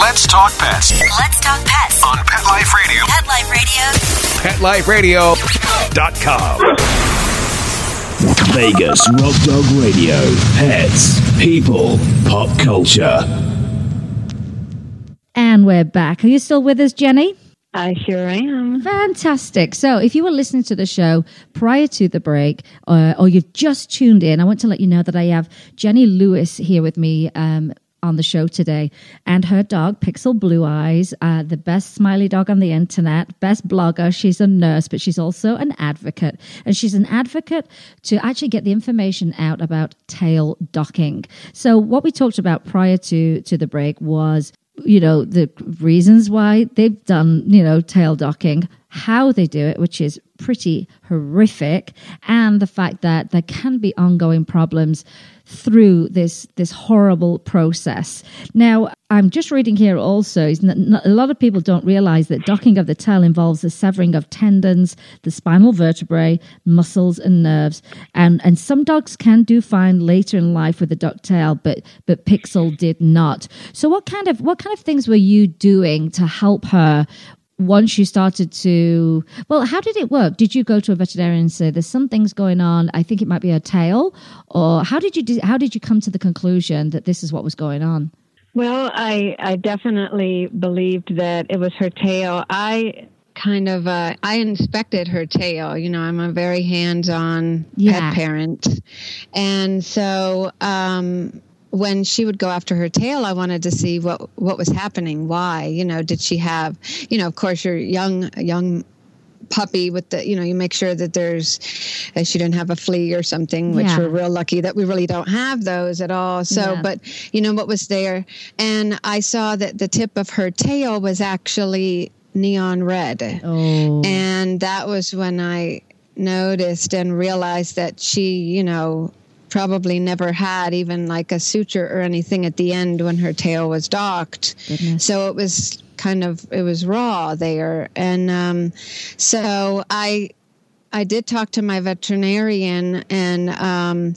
Speaker 1: Let's talk pets
Speaker 19: Let's talk pets
Speaker 1: on Pet Life Radio.
Speaker 19: Pet Life Radio.
Speaker 1: PetLifeRadio.com.
Speaker 3: Vegas Rock Dog Radio. Pets, people, pop culture.
Speaker 4: And we're back. Are you still with us, Jenny?
Speaker 5: I sure I am.
Speaker 4: Fantastic. So, if you were listening to the show prior to the break, uh, or you've just tuned in, I want to let you know that I have Jenny Lewis here with me um, on the show today, and her dog, Pixel Blue Eyes, uh, the best smiley dog on the internet, best blogger. She's a nurse, but she's also an advocate, and she's an advocate to actually get the information out about tail docking. So, what we talked about prior to to the break was you know the reasons why they've done you know tail docking how they do it which is pretty horrific and the fact that there can be ongoing problems through this this horrible process. Now i'm just reading here also is a lot of people don't realize that docking of the tail involves the severing of tendons the spinal vertebrae muscles and nerves. And and some dogs can do fine later in life with a dock-tail but but pixel did not. So what kind of what kind of things were you doing to help her once you started to well how did it work did you go to a veterinarian and say there's some things going on i think it might be a tail or how did you do, how did you come to the conclusion that this is what was going on
Speaker 5: Well, I I definitely believed that it was her tail. I kind of uh, I inspected her tail. You know, I'm a very hands-on
Speaker 4: Yeah.
Speaker 5: pet parent, and so um, when she would go after her tail, I wanted to see what what was happening. Why? You know, did she have? You know, of course, your young young puppy with the you know you make sure that there's that she didn't have a flea or something which
Speaker 20: Yeah.
Speaker 5: we're real lucky that we really don't have those at all so
Speaker 20: Yeah.
Speaker 5: but you know what was there and i saw that the tip of her tail was actually neon red
Speaker 4: oh.
Speaker 5: and that was when i noticed and realized that she you know probably never had even like a suture or anything at the end when her tail was docked. So it was kind of it was raw there. And um, so i i did talk to my veterinarian and um,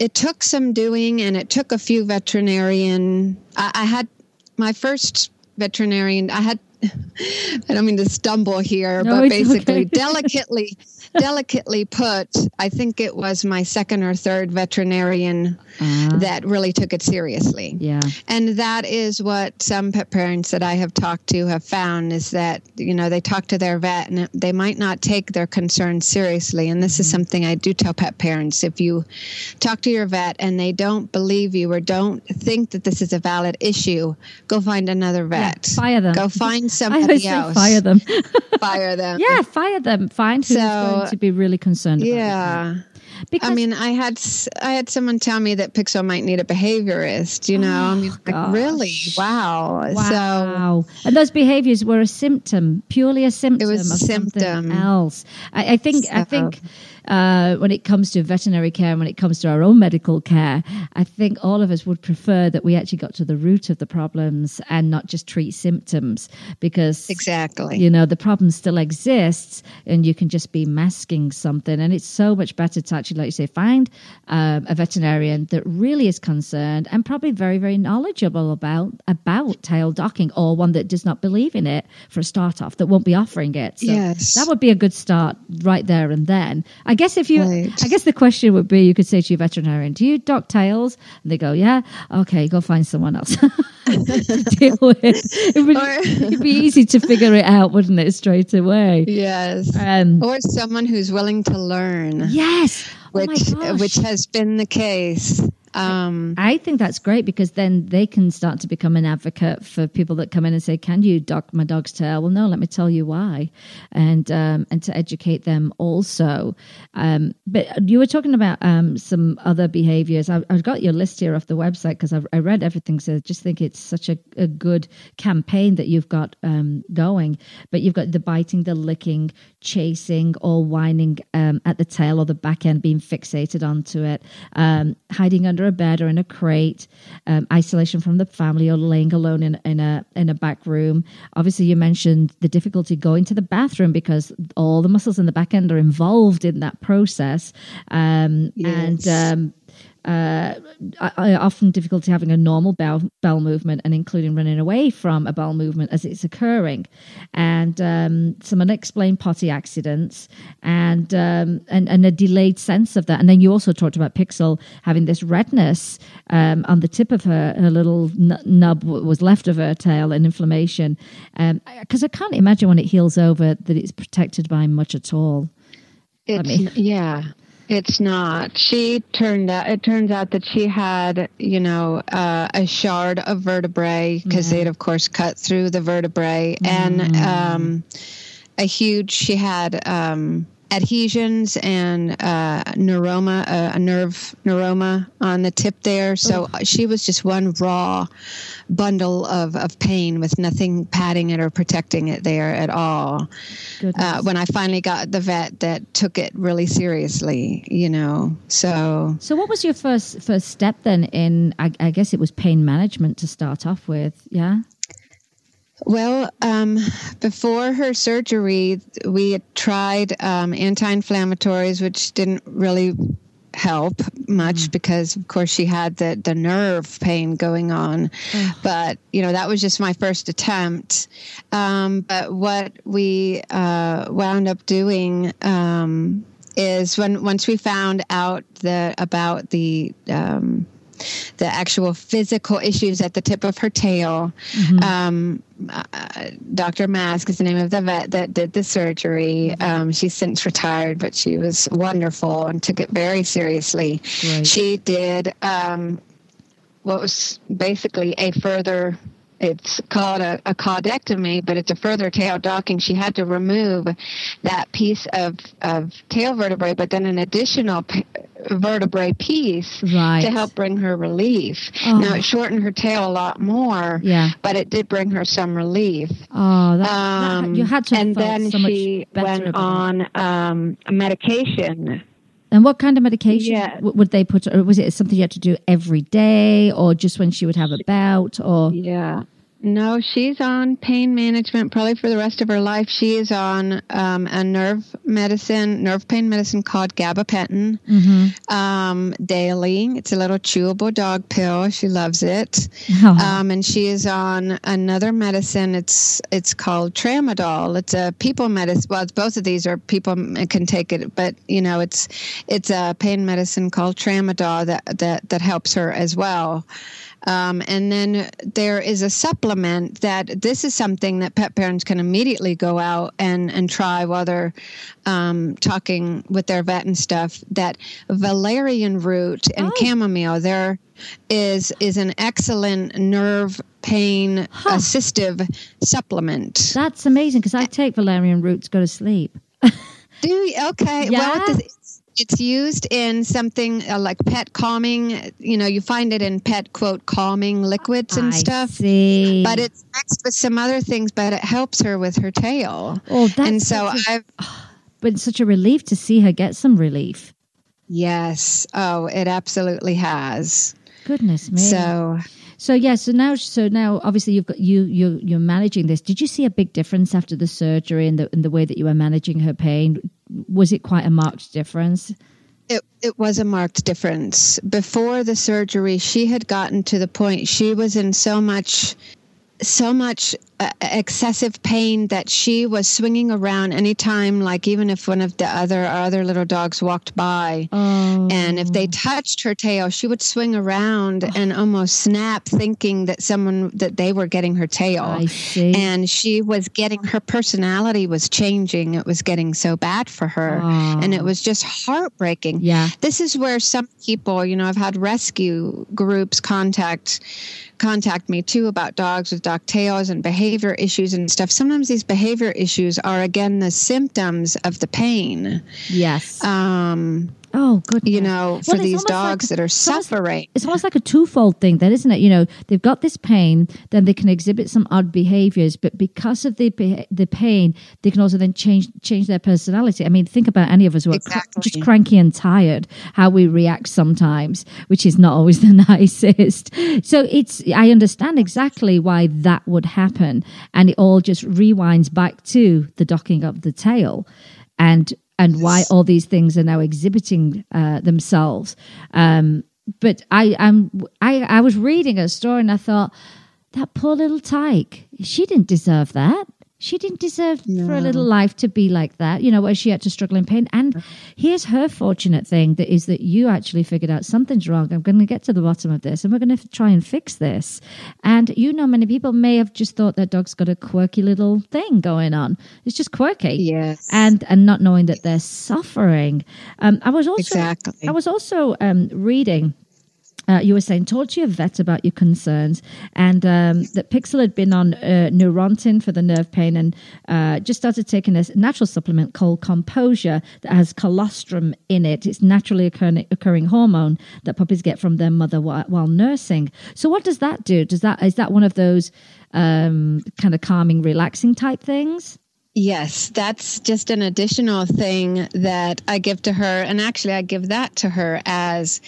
Speaker 5: it took some doing and it took a few veterinarian i, I had my first veterinarian i had (laughs) I don't mean to stumble here,
Speaker 20: No,
Speaker 5: but basically,
Speaker 20: okay. (laughs)
Speaker 5: delicately, delicately put, I think it was my second or third veterinarian ah. that really took it seriously.
Speaker 4: yeah
Speaker 5: And that is what some pet parents that I have talked to have found is that, you know, they talk to their vet and they might not take their concerns seriously. And this is mm-hmm. something I do tell pet parents. If you talk to your vet and they don't believe you or don't think that this is a valid issue, go find another vet.
Speaker 4: fire them
Speaker 5: Go find (laughs) somebody else.
Speaker 4: fire them
Speaker 5: fire them. (laughs)
Speaker 4: yeah fire them find who's
Speaker 5: So,
Speaker 4: going to be really concerned about
Speaker 5: Yeah. I mean, I had I had someone tell me that Pixel might need a behaviorist. You know, oh, I mean, like really, wow. So
Speaker 4: Wow. And those behaviors were a symptom, purely a symptom it
Speaker 5: was a
Speaker 4: of something
Speaker 5: symptom.
Speaker 4: else. I, I think I think uh, when it comes to veterinary care and when it comes to our own medical care, I think all of us would prefer that we actually got to the root of the problems and not just treat symptoms because
Speaker 5: exactly.
Speaker 4: you know the problem still exists and you can just be masking something. And it's so much better to actually like you say find um, a veterinarian that really is concerned and probably very very knowledgeable about about tail docking or one that does not believe in it for a start off that won't be offering it. So
Speaker 5: Yes.
Speaker 4: that would be a good start right there and then. I guess if you i guess the question would be you could say to your veterinarian do you dock tails? And they go yeah. Okay go find someone else (laughs) to deal with. It would, (laughs) it'd be easy to figure it out wouldn't it straight away?
Speaker 5: Yes,
Speaker 4: um,
Speaker 5: or someone who's willing to learn.
Speaker 4: Yes, Oh
Speaker 5: which
Speaker 4: gosh.
Speaker 5: which has been the case. Um,
Speaker 4: I think that's great because then they can start to become an advocate for people that come in and say, "Can you dock my dog's tail?" Well, no, let me tell you why, and um, and to educate them also. Um, but you were talking about um, some other behaviors. I, have got your list here off the website because I read everything, so I just think it's such a, a good campaign that you've got um, going. But you've got the biting, the licking, chasing, or whining um, at the tail or the back end, being fixated onto it, hiding under a bed or in a crate, um, isolation from the family, or laying alone in, in a in a back room. Obviously, you mentioned the difficulty going to the bathroom because all the muscles in the back end are involved in that process, um, yes. and um, uh, I, I, often difficulty having a normal bowel, bowel movement and including running away from a bowel movement as it's occurring, and um, some unexplained potty accidents, and, um, and and a delayed sense of that. And then you also talked about Pixel having this redness um, on the tip of her her little n- nub was left of her tail and inflammation, because um, I can't imagine when it heals over that it's protected by much at all.
Speaker 5: It's, I mean, (laughs) yeah, it's not. She turned out. It turns out that she had, you know, uh, a shard of vertebrae because they'd, of course, cut through the vertebrae, mm. and um, a huge. She had um, adhesions and uh, neuroma, uh, a nerve neuroma on the tip there. So Ooh. she was just one raw bundle of, of pain with nothing padding it or protecting it there at all. Uh, when I finally got the vet that took it really seriously, you know. So,
Speaker 4: so what was your first first step then in? I, I guess it was pain management to start off with. Yeah.
Speaker 5: Well, um, before her surgery, we had tried um, anti-inflammatories, which didn't really help much mm. because of course she had the the nerve pain going on. But you know that was just my first attempt. Um, but what we uh, wound up doing um, is when once we found out the about the um, the actual physical issues at the tip of her tail. Mm-hmm. Um, uh, Dr. Mask is the name of the vet that did the surgery. Um, she's since retired, but she was wonderful and took it very seriously. Right. She did um, what was basically a further it's called a, a caudectomy, but it's a further tail docking. She had to remove that piece of, of tail vertebrae, but then an additional p- vertebrae piece right. to help bring her relief. Oh. Now, it shortened her tail a lot more,
Speaker 4: yeah.
Speaker 5: but it did bring her some relief.
Speaker 4: Oh, that, um, that you had to
Speaker 5: And then
Speaker 4: so
Speaker 5: she went on um, medication.
Speaker 4: And what kind of medication yeah. would they put? Or was it something you had to do every day, or just when she would have a bout? Or
Speaker 5: yeah, no, she's on pain management probably for the rest of her life. She is on um, a nerve medicine, nerve pain medicine called gabapentin mm-hmm. um, daily. It's a little chewable dog pill. She loves it. Oh. Um, and she is on another medicine. It's it's called tramadol. It's a people medicine. Well, both of these are people can take it, but you know, it's it's a pain medicine called tramadol that that that helps her as well. Um, and then there is a supplement that this is something that pet parents can immediately go out and, and try while they're um, talking with their vet and stuff. That valerian root and oh. chamomile, there is is an excellent nerve pain huh. assistive supplement.
Speaker 4: That's amazing because I take valerian root to go to sleep.
Speaker 5: Do you? Okay. Yeah. Well, it's used in something uh, like pet calming. You know, you find it in pet quote calming liquids and
Speaker 4: I
Speaker 5: stuff.
Speaker 4: See.
Speaker 5: But it's mixed with some other things, but it helps her with her tail.
Speaker 4: Oh, that's
Speaker 5: and so
Speaker 4: i
Speaker 5: I've (sighs)
Speaker 4: been such a relief to see her get some relief.
Speaker 5: Yes. Oh, it absolutely has.
Speaker 4: Goodness me.
Speaker 5: So
Speaker 4: so yeah, so now so now obviously you've got you you you're managing this. Did you see a big difference after the surgery and the in the way that you were managing her pain? Was it quite a marked difference?
Speaker 5: It it was a marked difference. Before the surgery, she had gotten to the point she was in so much so much uh, excessive pain that she was swinging around anytime like even if one of the other other little dogs walked by.
Speaker 4: Oh.
Speaker 5: and if they touched her tail she would swing around and almost snap thinking that someone that they were getting her tail. And she was getting her personality was changing. It was getting so bad for her.
Speaker 4: Oh.
Speaker 5: and it was just heartbreaking.
Speaker 4: Yeah.
Speaker 5: this is where some people you know i've had rescue groups contact contact me too about dogs with dog tails and behavior issues and stuff sometimes these behavior issues are again the symptoms of the pain
Speaker 4: Yes.
Speaker 5: um
Speaker 4: oh, good.
Speaker 5: you know for
Speaker 4: Well,
Speaker 5: these
Speaker 4: almost like-
Speaker 5: dogs that are
Speaker 4: it's almost-
Speaker 5: suffering
Speaker 4: It's almost like a twofold thing, then, isn't it? You know, they've got this pain, then they can exhibit some odd behaviors, but because of the the pain, they can also then change change their personality. I mean, think about any of us who are cr- just cranky and tired, how we react sometimes, which is not always (laughs) the nicest. So it's I understand exactly why that would happen, and it all just rewinds back to the docking of the tail, and and why all these things are now exhibiting uh, themselves. Um, but I, I'm, I, I was reading a story and I thought that poor little tyke, she didn't deserve that. She didn't deserve for a little life to be like that, you know, where she had to struggle in pain. And here's her fortunate thing that is that you actually figured out something's wrong. I'm going to get to the bottom of this and we're going to try and fix this. And you know, many people may have just thought their dog's got a quirky little thing going on. It's just quirky.
Speaker 5: Yes.
Speaker 4: And and not knowing that they're suffering. Um, I was also
Speaker 5: Exactly.
Speaker 4: I was also um, reading uh, you were saying talk to your vet about your concerns and um, that pixel had been on uh, neurontin for the nerve pain and uh, just started taking a natural supplement called composure that has colostrum in it. It's naturally occurring, occurring hormone that puppies get from their mother while, while nursing. So what does that do? Does that is that one of those um, kind of calming relaxing type things
Speaker 5: Yes, that's just an additional thing that I give to her. And actually, I give that to her as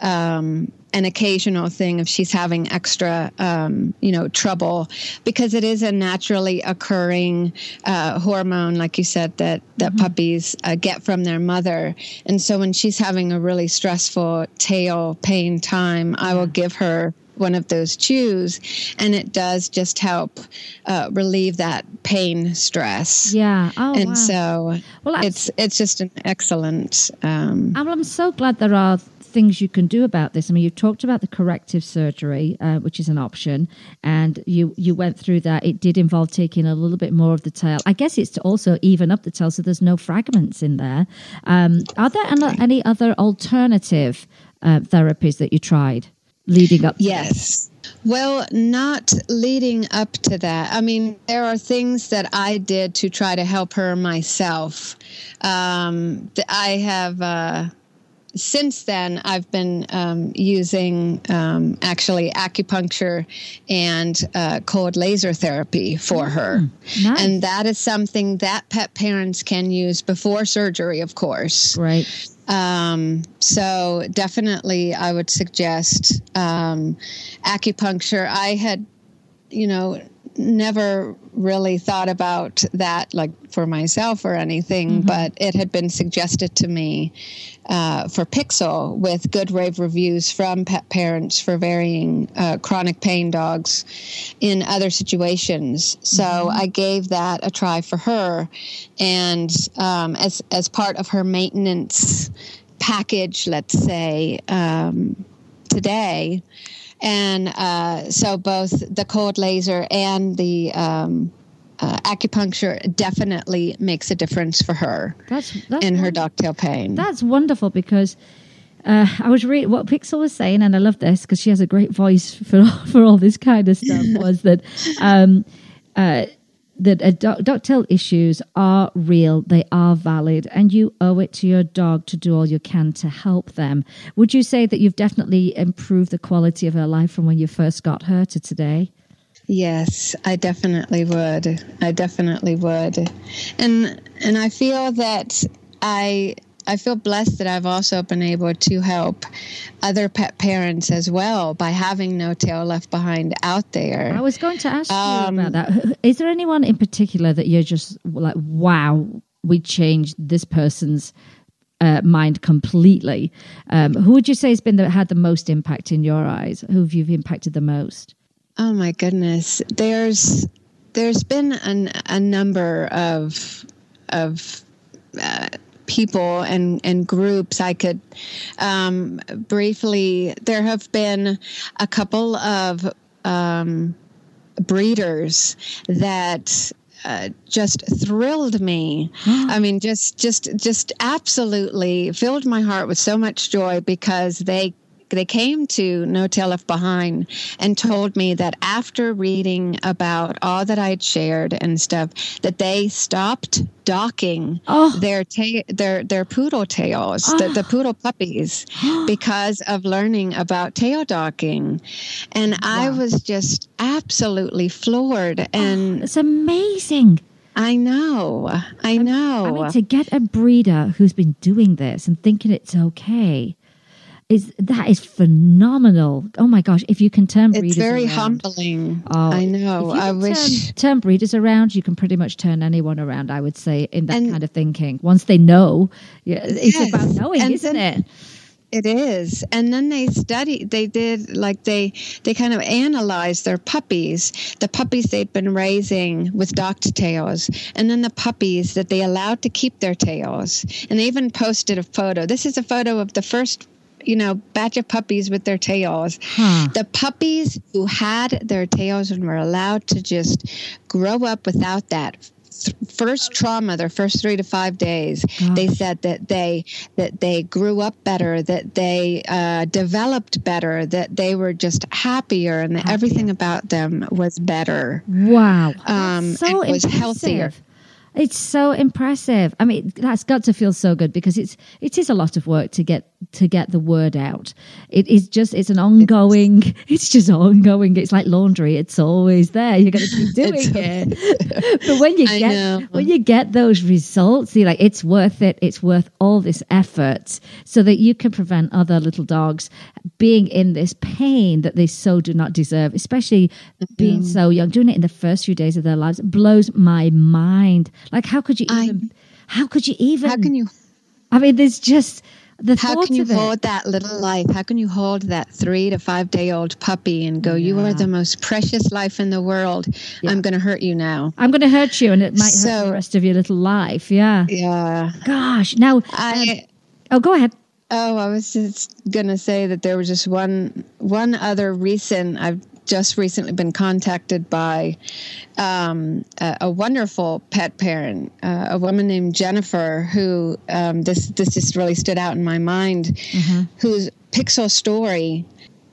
Speaker 5: um, an occasional thing if she's having extra, um, you know, trouble, because it is a naturally occurring uh, hormone, like you said, that, that puppies uh, get from their mother. And so when she's having a really stressful tail pain time, I will give her one of those chews and it does just help uh, relieve that pain stress
Speaker 4: yeah oh,
Speaker 5: and
Speaker 4: wow.
Speaker 5: so
Speaker 4: Well,
Speaker 5: it's it's just an excellent um,
Speaker 4: Well, I'm so glad there are things you can do about this. I mean, you talked about the corrective surgery, uh, which is an option, and you you went through that. It did involve taking a little bit more of the tail. I guess it's to also even up the tail so there's no fragments in there. Um, are there any, any other alternative uh, therapies that you tried leading up? To
Speaker 5: yes well not leading up to that i mean there are things that i did to try to help her myself um, i have uh, since then, I've been um, using um, actually acupuncture and uh, cold laser therapy for her.
Speaker 4: nice.
Speaker 5: And that is something that pet parents can use before surgery, of course.
Speaker 4: Right.
Speaker 5: Um, so definitely, I would suggest um, acupuncture. I had, you know, never really thought about that like for myself or anything, but it had been suggested to me uh, for Pixel with good rave reviews from pet parents for varying uh, chronic pain dogs in other situations. So I gave that a try for her, and um, as as part of her maintenance package, let's say um, today. And uh, so both the cold laser and the um, uh, acupuncture definitely makes a difference for her
Speaker 4: That's, that's
Speaker 5: in her
Speaker 4: wonderful.
Speaker 5: dogtail pain.
Speaker 4: That's wonderful because uh, I was reading what Pixel was saying, and I love this because she has a great voice for (laughs) for all this kind of stuff. (laughs) was that um, uh, that uh, dock-tail issues are real, they are valid, and you owe it to your dog to do all you can to help them. Would you say that you've definitely improved the quality of her life from when you first got her to today?
Speaker 5: Yes, I definitely would. I definitely would. And and I feel that I I feel blessed that I've also been able to help other pet parents as well by having No Tail Left Behind out there.
Speaker 4: I was going to ask
Speaker 5: Um,
Speaker 4: you about that. Is there anyone in particular that you're just like, wow, we changed this person's uh, mind completely? Um, who would you say has been the, had the most impact in your eyes? Who have you impacted the most?
Speaker 5: Oh my goodness. There's there's been an, a number of of uh, people and, and groups. I could um, briefly. There have been a couple of um, breeders that uh, just thrilled me. (gasps) I mean, just just just absolutely filled my heart with so much joy because they they came to No Tail Left Behind and told me that after reading about all that I'd shared and stuff, that they stopped docking
Speaker 4: oh.
Speaker 5: their ta- their their poodle tails, oh. the, the ah. poodle puppies, (gasps) because of learning about tail docking, and wow. I was just absolutely floored. Oh, and
Speaker 4: oh, it's amazing.
Speaker 5: I know. I know.
Speaker 4: I mean, to get a breeder who's been doing this and thinking it's okay is that is phenomenal. Oh my gosh! If you can turn breeders,
Speaker 5: it's very
Speaker 4: around,
Speaker 5: humbling. Oh, I know. I wish
Speaker 4: turn, turn, breeders around. You can pretty much turn anyone around. I would say in that and, kind of thinking. Once they know, yeah, it's yes, about knowing, isn't then, it?
Speaker 5: It is. And then they study they did like they, they kind of analyzed their puppies, the puppies they'd been raising with docked tails, and then the puppies that they allowed to keep their tails. And they even posted a photo. This is a photo of the first you know, batch of puppies with their tails.
Speaker 4: Huh.
Speaker 5: The puppies who had their tails and were allowed to just grow up without that first trauma their first three to five days Gosh. they said that they that they grew up better that they uh, developed better that they were just happier and that everything about them was better
Speaker 4: wow
Speaker 5: um,
Speaker 4: so
Speaker 5: was healthier
Speaker 4: it's so impressive. I mean, that's got to feel so good because it's it is a lot of work to get to get the word out. It is just it's an ongoing. (laughs) It's just ongoing. It's like laundry. It's always there. You're going to keep (laughs) doing it. (laughs) but when you get when you get those results, you're like, it's worth it. It's worth all this effort so that you can prevent other little dogs being in this pain that they so do not deserve. Especially mm-hmm. being so young, doing it in the first few days of their lives blows my mind. Like, how could you even? I, how could you even?
Speaker 5: How can you?
Speaker 4: I mean, there's just the
Speaker 5: how can you hold that little life? How can you hold that three to five day old puppy and go, yeah. "You are the most precious life in the world. Yeah. I'm going to hurt you now.
Speaker 4: I'm going to hurt you, and it might so, hurt the rest of your little life." Yeah.
Speaker 5: Yeah.
Speaker 4: Gosh. Now.
Speaker 5: I.
Speaker 4: Um, oh, go ahead.
Speaker 5: Oh, I was just gonna say that there was just one one other recent. I've just recently been contacted by um, a, a, wonderful pet parent, uh, a woman named Jennifer, who um, this this just really stood out in my mind, mm-hmm. whose Pixel story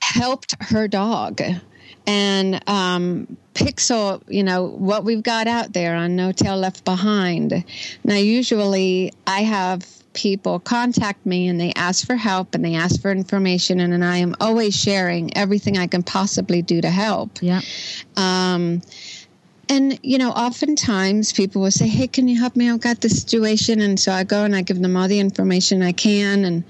Speaker 5: helped her dog. And um, Pixel, you know, what we've got out there on No Tail Left Behind. Now, usually I have people contact me and they ask for help and they ask for information and, and I am always sharing everything I can possibly do to help.
Speaker 4: Yeah.
Speaker 5: Um, and you know, oftentimes people will say, "Hey, can you help me? I've got this situation," and so I go and I give them all the information I can, and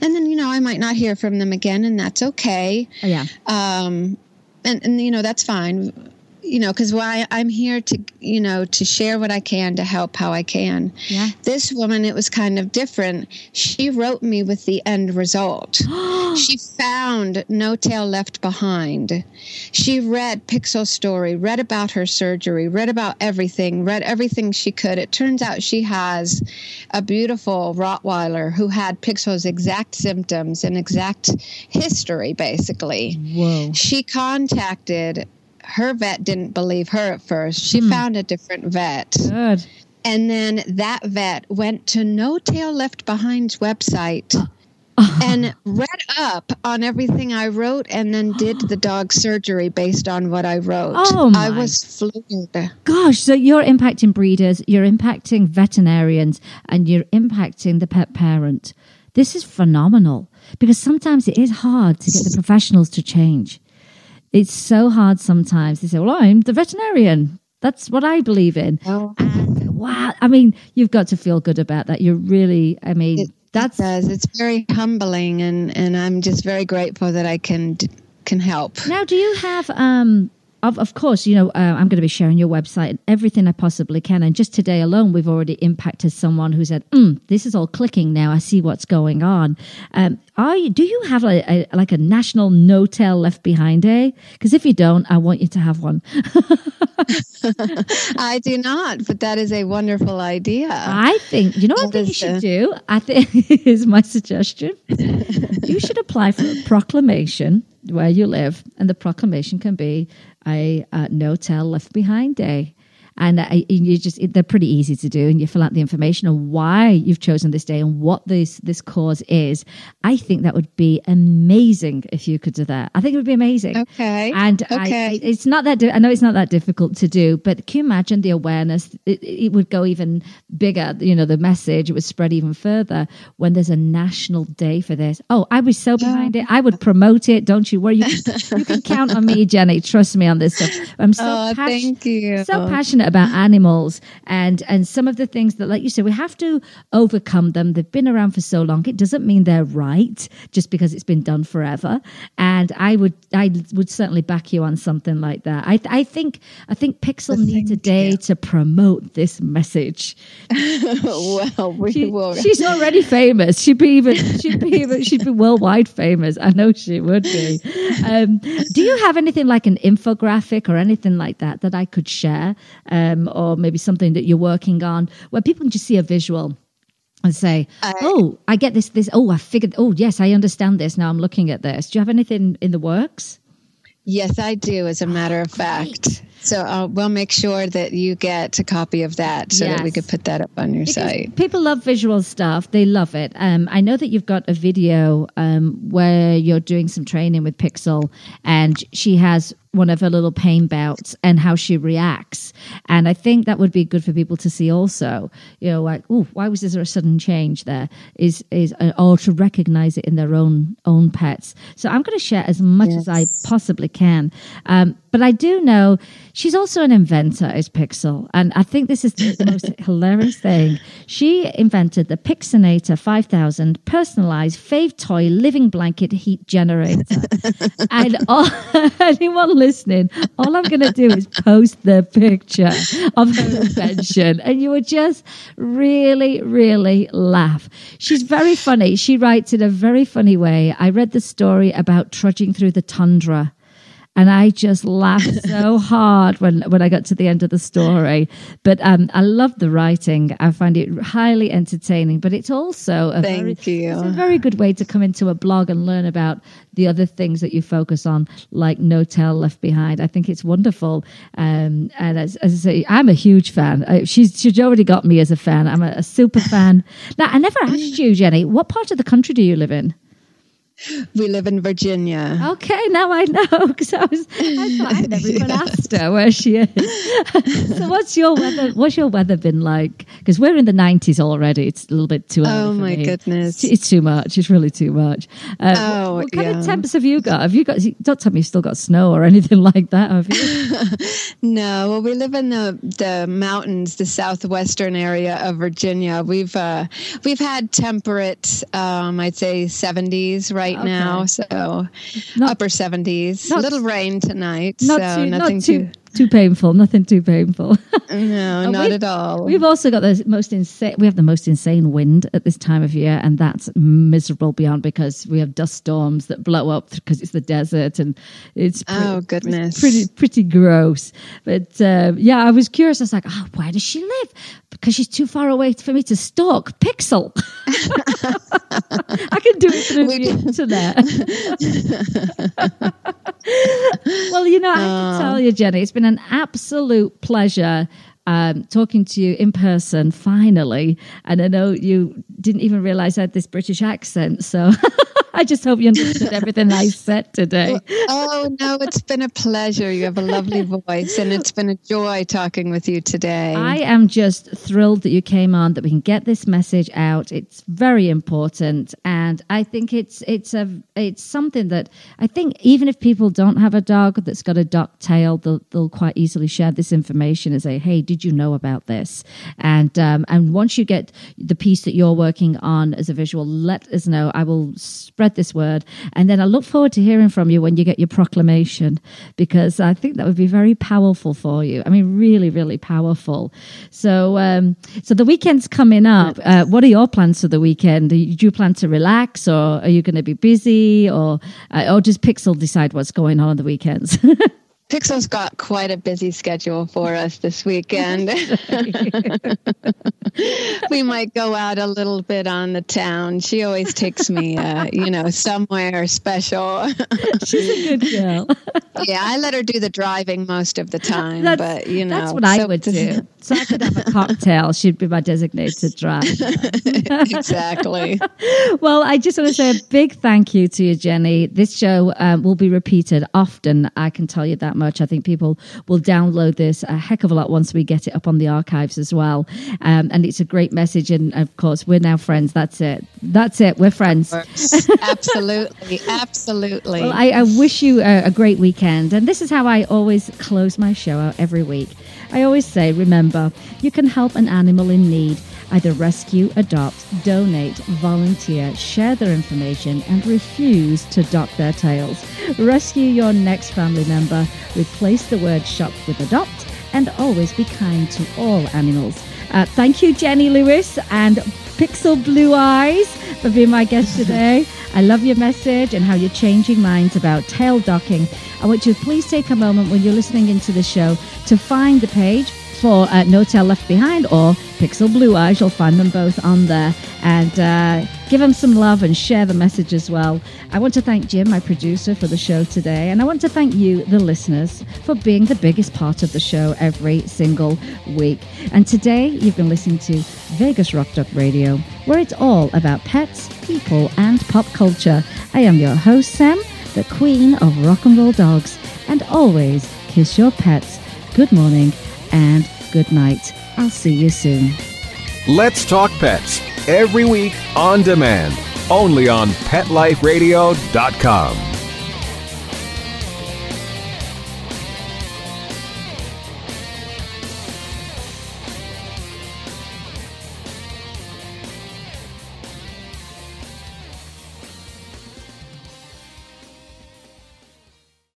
Speaker 5: and then you know I might not hear from them again, and that's okay.
Speaker 4: Yeah.
Speaker 5: Um, and and you know that's fine you know, because why I'm here to, you know, to share what I can to help how I can.
Speaker 4: Yeah.
Speaker 5: This woman, it was kind of different. She wrote me with the end result. (gasps) she found No Tail Left Behind. She read Pixel's story, read about her surgery, read about everything, read everything she could. It turns out she has a beautiful Rottweiler who had Pixel's exact symptoms and exact history, basically.
Speaker 4: Whoa.
Speaker 5: She contacted her vet didn't believe her at first. She hmm. found a different vet.
Speaker 4: Good.
Speaker 5: And then that vet went to No Tail Left Behind's website (laughs) and read up on everything I wrote and then did the (gasps) dog surgery based on what I wrote.
Speaker 4: Oh my.
Speaker 5: I was floored.
Speaker 4: Gosh, so you're impacting breeders, you're impacting veterinarians, and you're impacting the pet parent. This is phenomenal because sometimes it is hard to get the professionals to change it's so hard sometimes. They say, well, I'm the veterinarian. That's what I believe in.
Speaker 5: Oh.
Speaker 4: And wow. I mean, you've got to feel good about that. You're really, I mean,
Speaker 5: it,
Speaker 4: that's.
Speaker 5: Does. It's very humbling. And, and I'm just very grateful that I can, can help.
Speaker 4: Now, do you have, um, of, of course, you know, uh, I'm going to be sharing your website and everything I possibly can. And just today alone, we've already impacted someone who said, mm, "This is all clicking now. I see what's going on." Um, are you? Do you have a, a like a national no tail left behind day? Because if you don't, I want you to have one. (laughs)
Speaker 5: I do not, but that is a wonderful idea.
Speaker 4: I think you know what I think you should do. I think (laughs) is my suggestion. you should apply for a proclamation where you live, and the proclamation can be a uh, no tail left behind day and uh, you just they're pretty easy to do and you fill out the information on why you've chosen this day and what this this cause is. I think that would be amazing if you could do that. I think it would be amazing.
Speaker 5: Okay.
Speaker 4: And
Speaker 5: okay.
Speaker 4: I, it's not that di- i know it's not that difficult to do but can you imagine the awareness? It, it would go even bigger you know the message it would spread even further when there's a national day for this. Oh i was so behind it. I would promote it. Don't you worry. You can, you can count on me (laughs) jenny. Trust me on this stuff. I'm so
Speaker 5: oh,
Speaker 4: pas-
Speaker 5: thank you.
Speaker 4: so passionate about animals and and some of the things that like you said we have to overcome them. They've been around for so long. It doesn't mean they're right just because it's been done forever. And i would i would certainly back you on something like that. I i think i think pixel needs a day you. to promote this message. (laughs)
Speaker 5: Well we
Speaker 4: she,
Speaker 5: will.
Speaker 4: she's already famous. She'd be even she'd be even she'd be worldwide famous. I know she would be. Um, do you have anything like an infographic or anything like that that i could share um, or maybe something that you're working on where people can just see a visual and say, uh, "Oh, I get this. This. Oh, I figured. Oh, yes, I understand this. Now I'm looking at this." Do you have anything in the works?
Speaker 5: Yes, I do. As a matter of fact, so uh, we'll make sure that you get a copy of that so yes. that we could put that up on your
Speaker 4: because
Speaker 5: site.
Speaker 4: People love visual stuff. They love it. Um, I know that you've got a video um, where you're doing some training with Pixel, and she has one of her little pain bouts and how she reacts. And I think that would be good for people to see also. You know, like, oh, why was there a sudden change there? Is is uh, or to recognize it in their own own pets. So I'm going to share as much yes. as I possibly can. Um, but I do know she's also an inventor, is Pixel, and I think this is the most (laughs) hilarious thing. She invented the Pixinator 5000 personalized fave toy living blanket heat generator, (laughs) and all, (laughs) anyone listening, all I'm going to do is post the picture of her invention, and you would just really, really laugh. She's very funny. She writes in a very funny way. I read the story about trudging through the tundra and I just laughed (laughs) so hard when when I got to the end of the story. But um, I love the writing. I find it highly entertaining. But it's also a
Speaker 5: thank
Speaker 4: very,
Speaker 5: you.
Speaker 4: It's a very good way to come into a blog and learn about the other things that you focus on, like No Tail Left Behind. I think it's wonderful. Um, and as, as, I say, I'm a huge fan. I, she's she's already got me as a fan. I'm a, a super fan. Now, I never asked you, Jenny, what part of the country do you live in?
Speaker 5: We live in Virginia.
Speaker 4: Okay, now I know because I was I thought I'd never even (laughs) asked her where she is. (laughs) so what's your weather? What's your weather been like? Because we're in the nineties already. It's a little bit too early.
Speaker 5: Oh my
Speaker 4: me.
Speaker 5: goodness,
Speaker 4: it's, it's, too much. It's really too much.
Speaker 5: Uh, oh,
Speaker 4: what, what kind
Speaker 5: yeah.
Speaker 4: of temps have you got? Have you got? Don't tell me you've still got snow or anything (laughs) like that. Have you?
Speaker 5: no. Well, we live in the the mountains, the southwestern area of Virginia. We've uh, we've had temperate, um, I'd say seventies right right okay. now. So not, upper 70s. A little rain tonight.
Speaker 4: Not
Speaker 5: so
Speaker 4: too,
Speaker 5: nothing
Speaker 4: not too, too too painful. Nothing too painful. (laughs)
Speaker 5: no, not at all.
Speaker 4: We've also got the most insane. We have the most insane wind at this time of year, and that's miserable beyond because we have dust storms that blow up because it's the desert, and it's
Speaker 5: pretty, oh goodness,
Speaker 4: pretty pretty gross. But uh, yeah, I was curious. I was like, oh, where does she live? Because she's too far away for me to stalk Pixel. (laughs) (laughs) I can do it through the internet. (laughs) well, you know, I have to tell you, Jenny, it's been an absolute pleasure um, talking to you in person finally. And I know you didn't even realize I had this British accent. So (laughs) I just hope you understood everything I (laughs) said today.
Speaker 5: oh, no, it's been a pleasure. You have a lovely (laughs) voice, and it's been a joy talking with you today.
Speaker 4: I am just thrilled that you came on, that we can get this message out. It's very important. And I think it's it's a it's something that I think even if people don't have a dog that's got a dock-tail, they'll, they'll quite easily share this information and say, hey, did you know about this? And um, and once you get the piece that you're working on as a visual, let us know. I will spread this word. And then I look forward to hearing from you when you get your proclamation because I think that would be very powerful for you. I mean, really, really powerful. So, um, so the weekend's coming up. Uh, what are your plans for the weekend? Do you plan to relax, or are you going to be busy, or uh, or does Pixel decide what's going on on the weekends? (laughs)
Speaker 5: Pixel's got quite a busy schedule for us this weekend. (laughs) (laughs) we might go out a little bit on the town. She always takes me, uh, you know, somewhere special. (laughs)
Speaker 4: She's a good girl.
Speaker 5: yeah, I let her do the driving most of the time,
Speaker 4: That's-
Speaker 5: but you know,
Speaker 4: That's what I would do. So I could have a cocktail. She'd be my designated driver.
Speaker 5: exactly.
Speaker 4: well, I just want to say a big thank you to you, Jenny. This show um, will be repeated often. I can tell you that much. I think people will download this a heck of a lot once we get it up on the archives as well. Um, and it's a great message. And of course, we're now friends. That's it. That's it. We're friends. (laughs)
Speaker 5: absolutely, absolutely.
Speaker 4: Well, I, I wish you a, a great weekend. And this is how I always close my show out every week. I always say, remember, you can help an animal in need. Either rescue, adopt, donate, volunteer, share their information, and refuse to dock their tails. Rescue your next family member, replace the word shop with adopt, and always be kind to all animals. Uh, thank you, Jenny Lewis and Pixel Blue Eyes, for being my guest (laughs) today. I love your message and how you're changing minds about tail docking. I want you to please take a moment when you're listening into the show to find the page for uh, No Tail Left Behind or Pixel Blue Eyes. You'll find them both on there. And uh, give them some love and share the message as well. I want to thank Jim, my producer, for the show today. And I want to thank you, the listeners, for being the biggest part of the show every single week. And today, you've been listening to Vegas Rock Dog Radio, where it's all about pets, people, and pop culture. I am your host, Sam, the queen of rock and roll dogs. And always kiss your pets. Good morning and good night. I'll see you soon.
Speaker 14: Let's Talk Pets every week on demand, only on PetLifeRadio.com.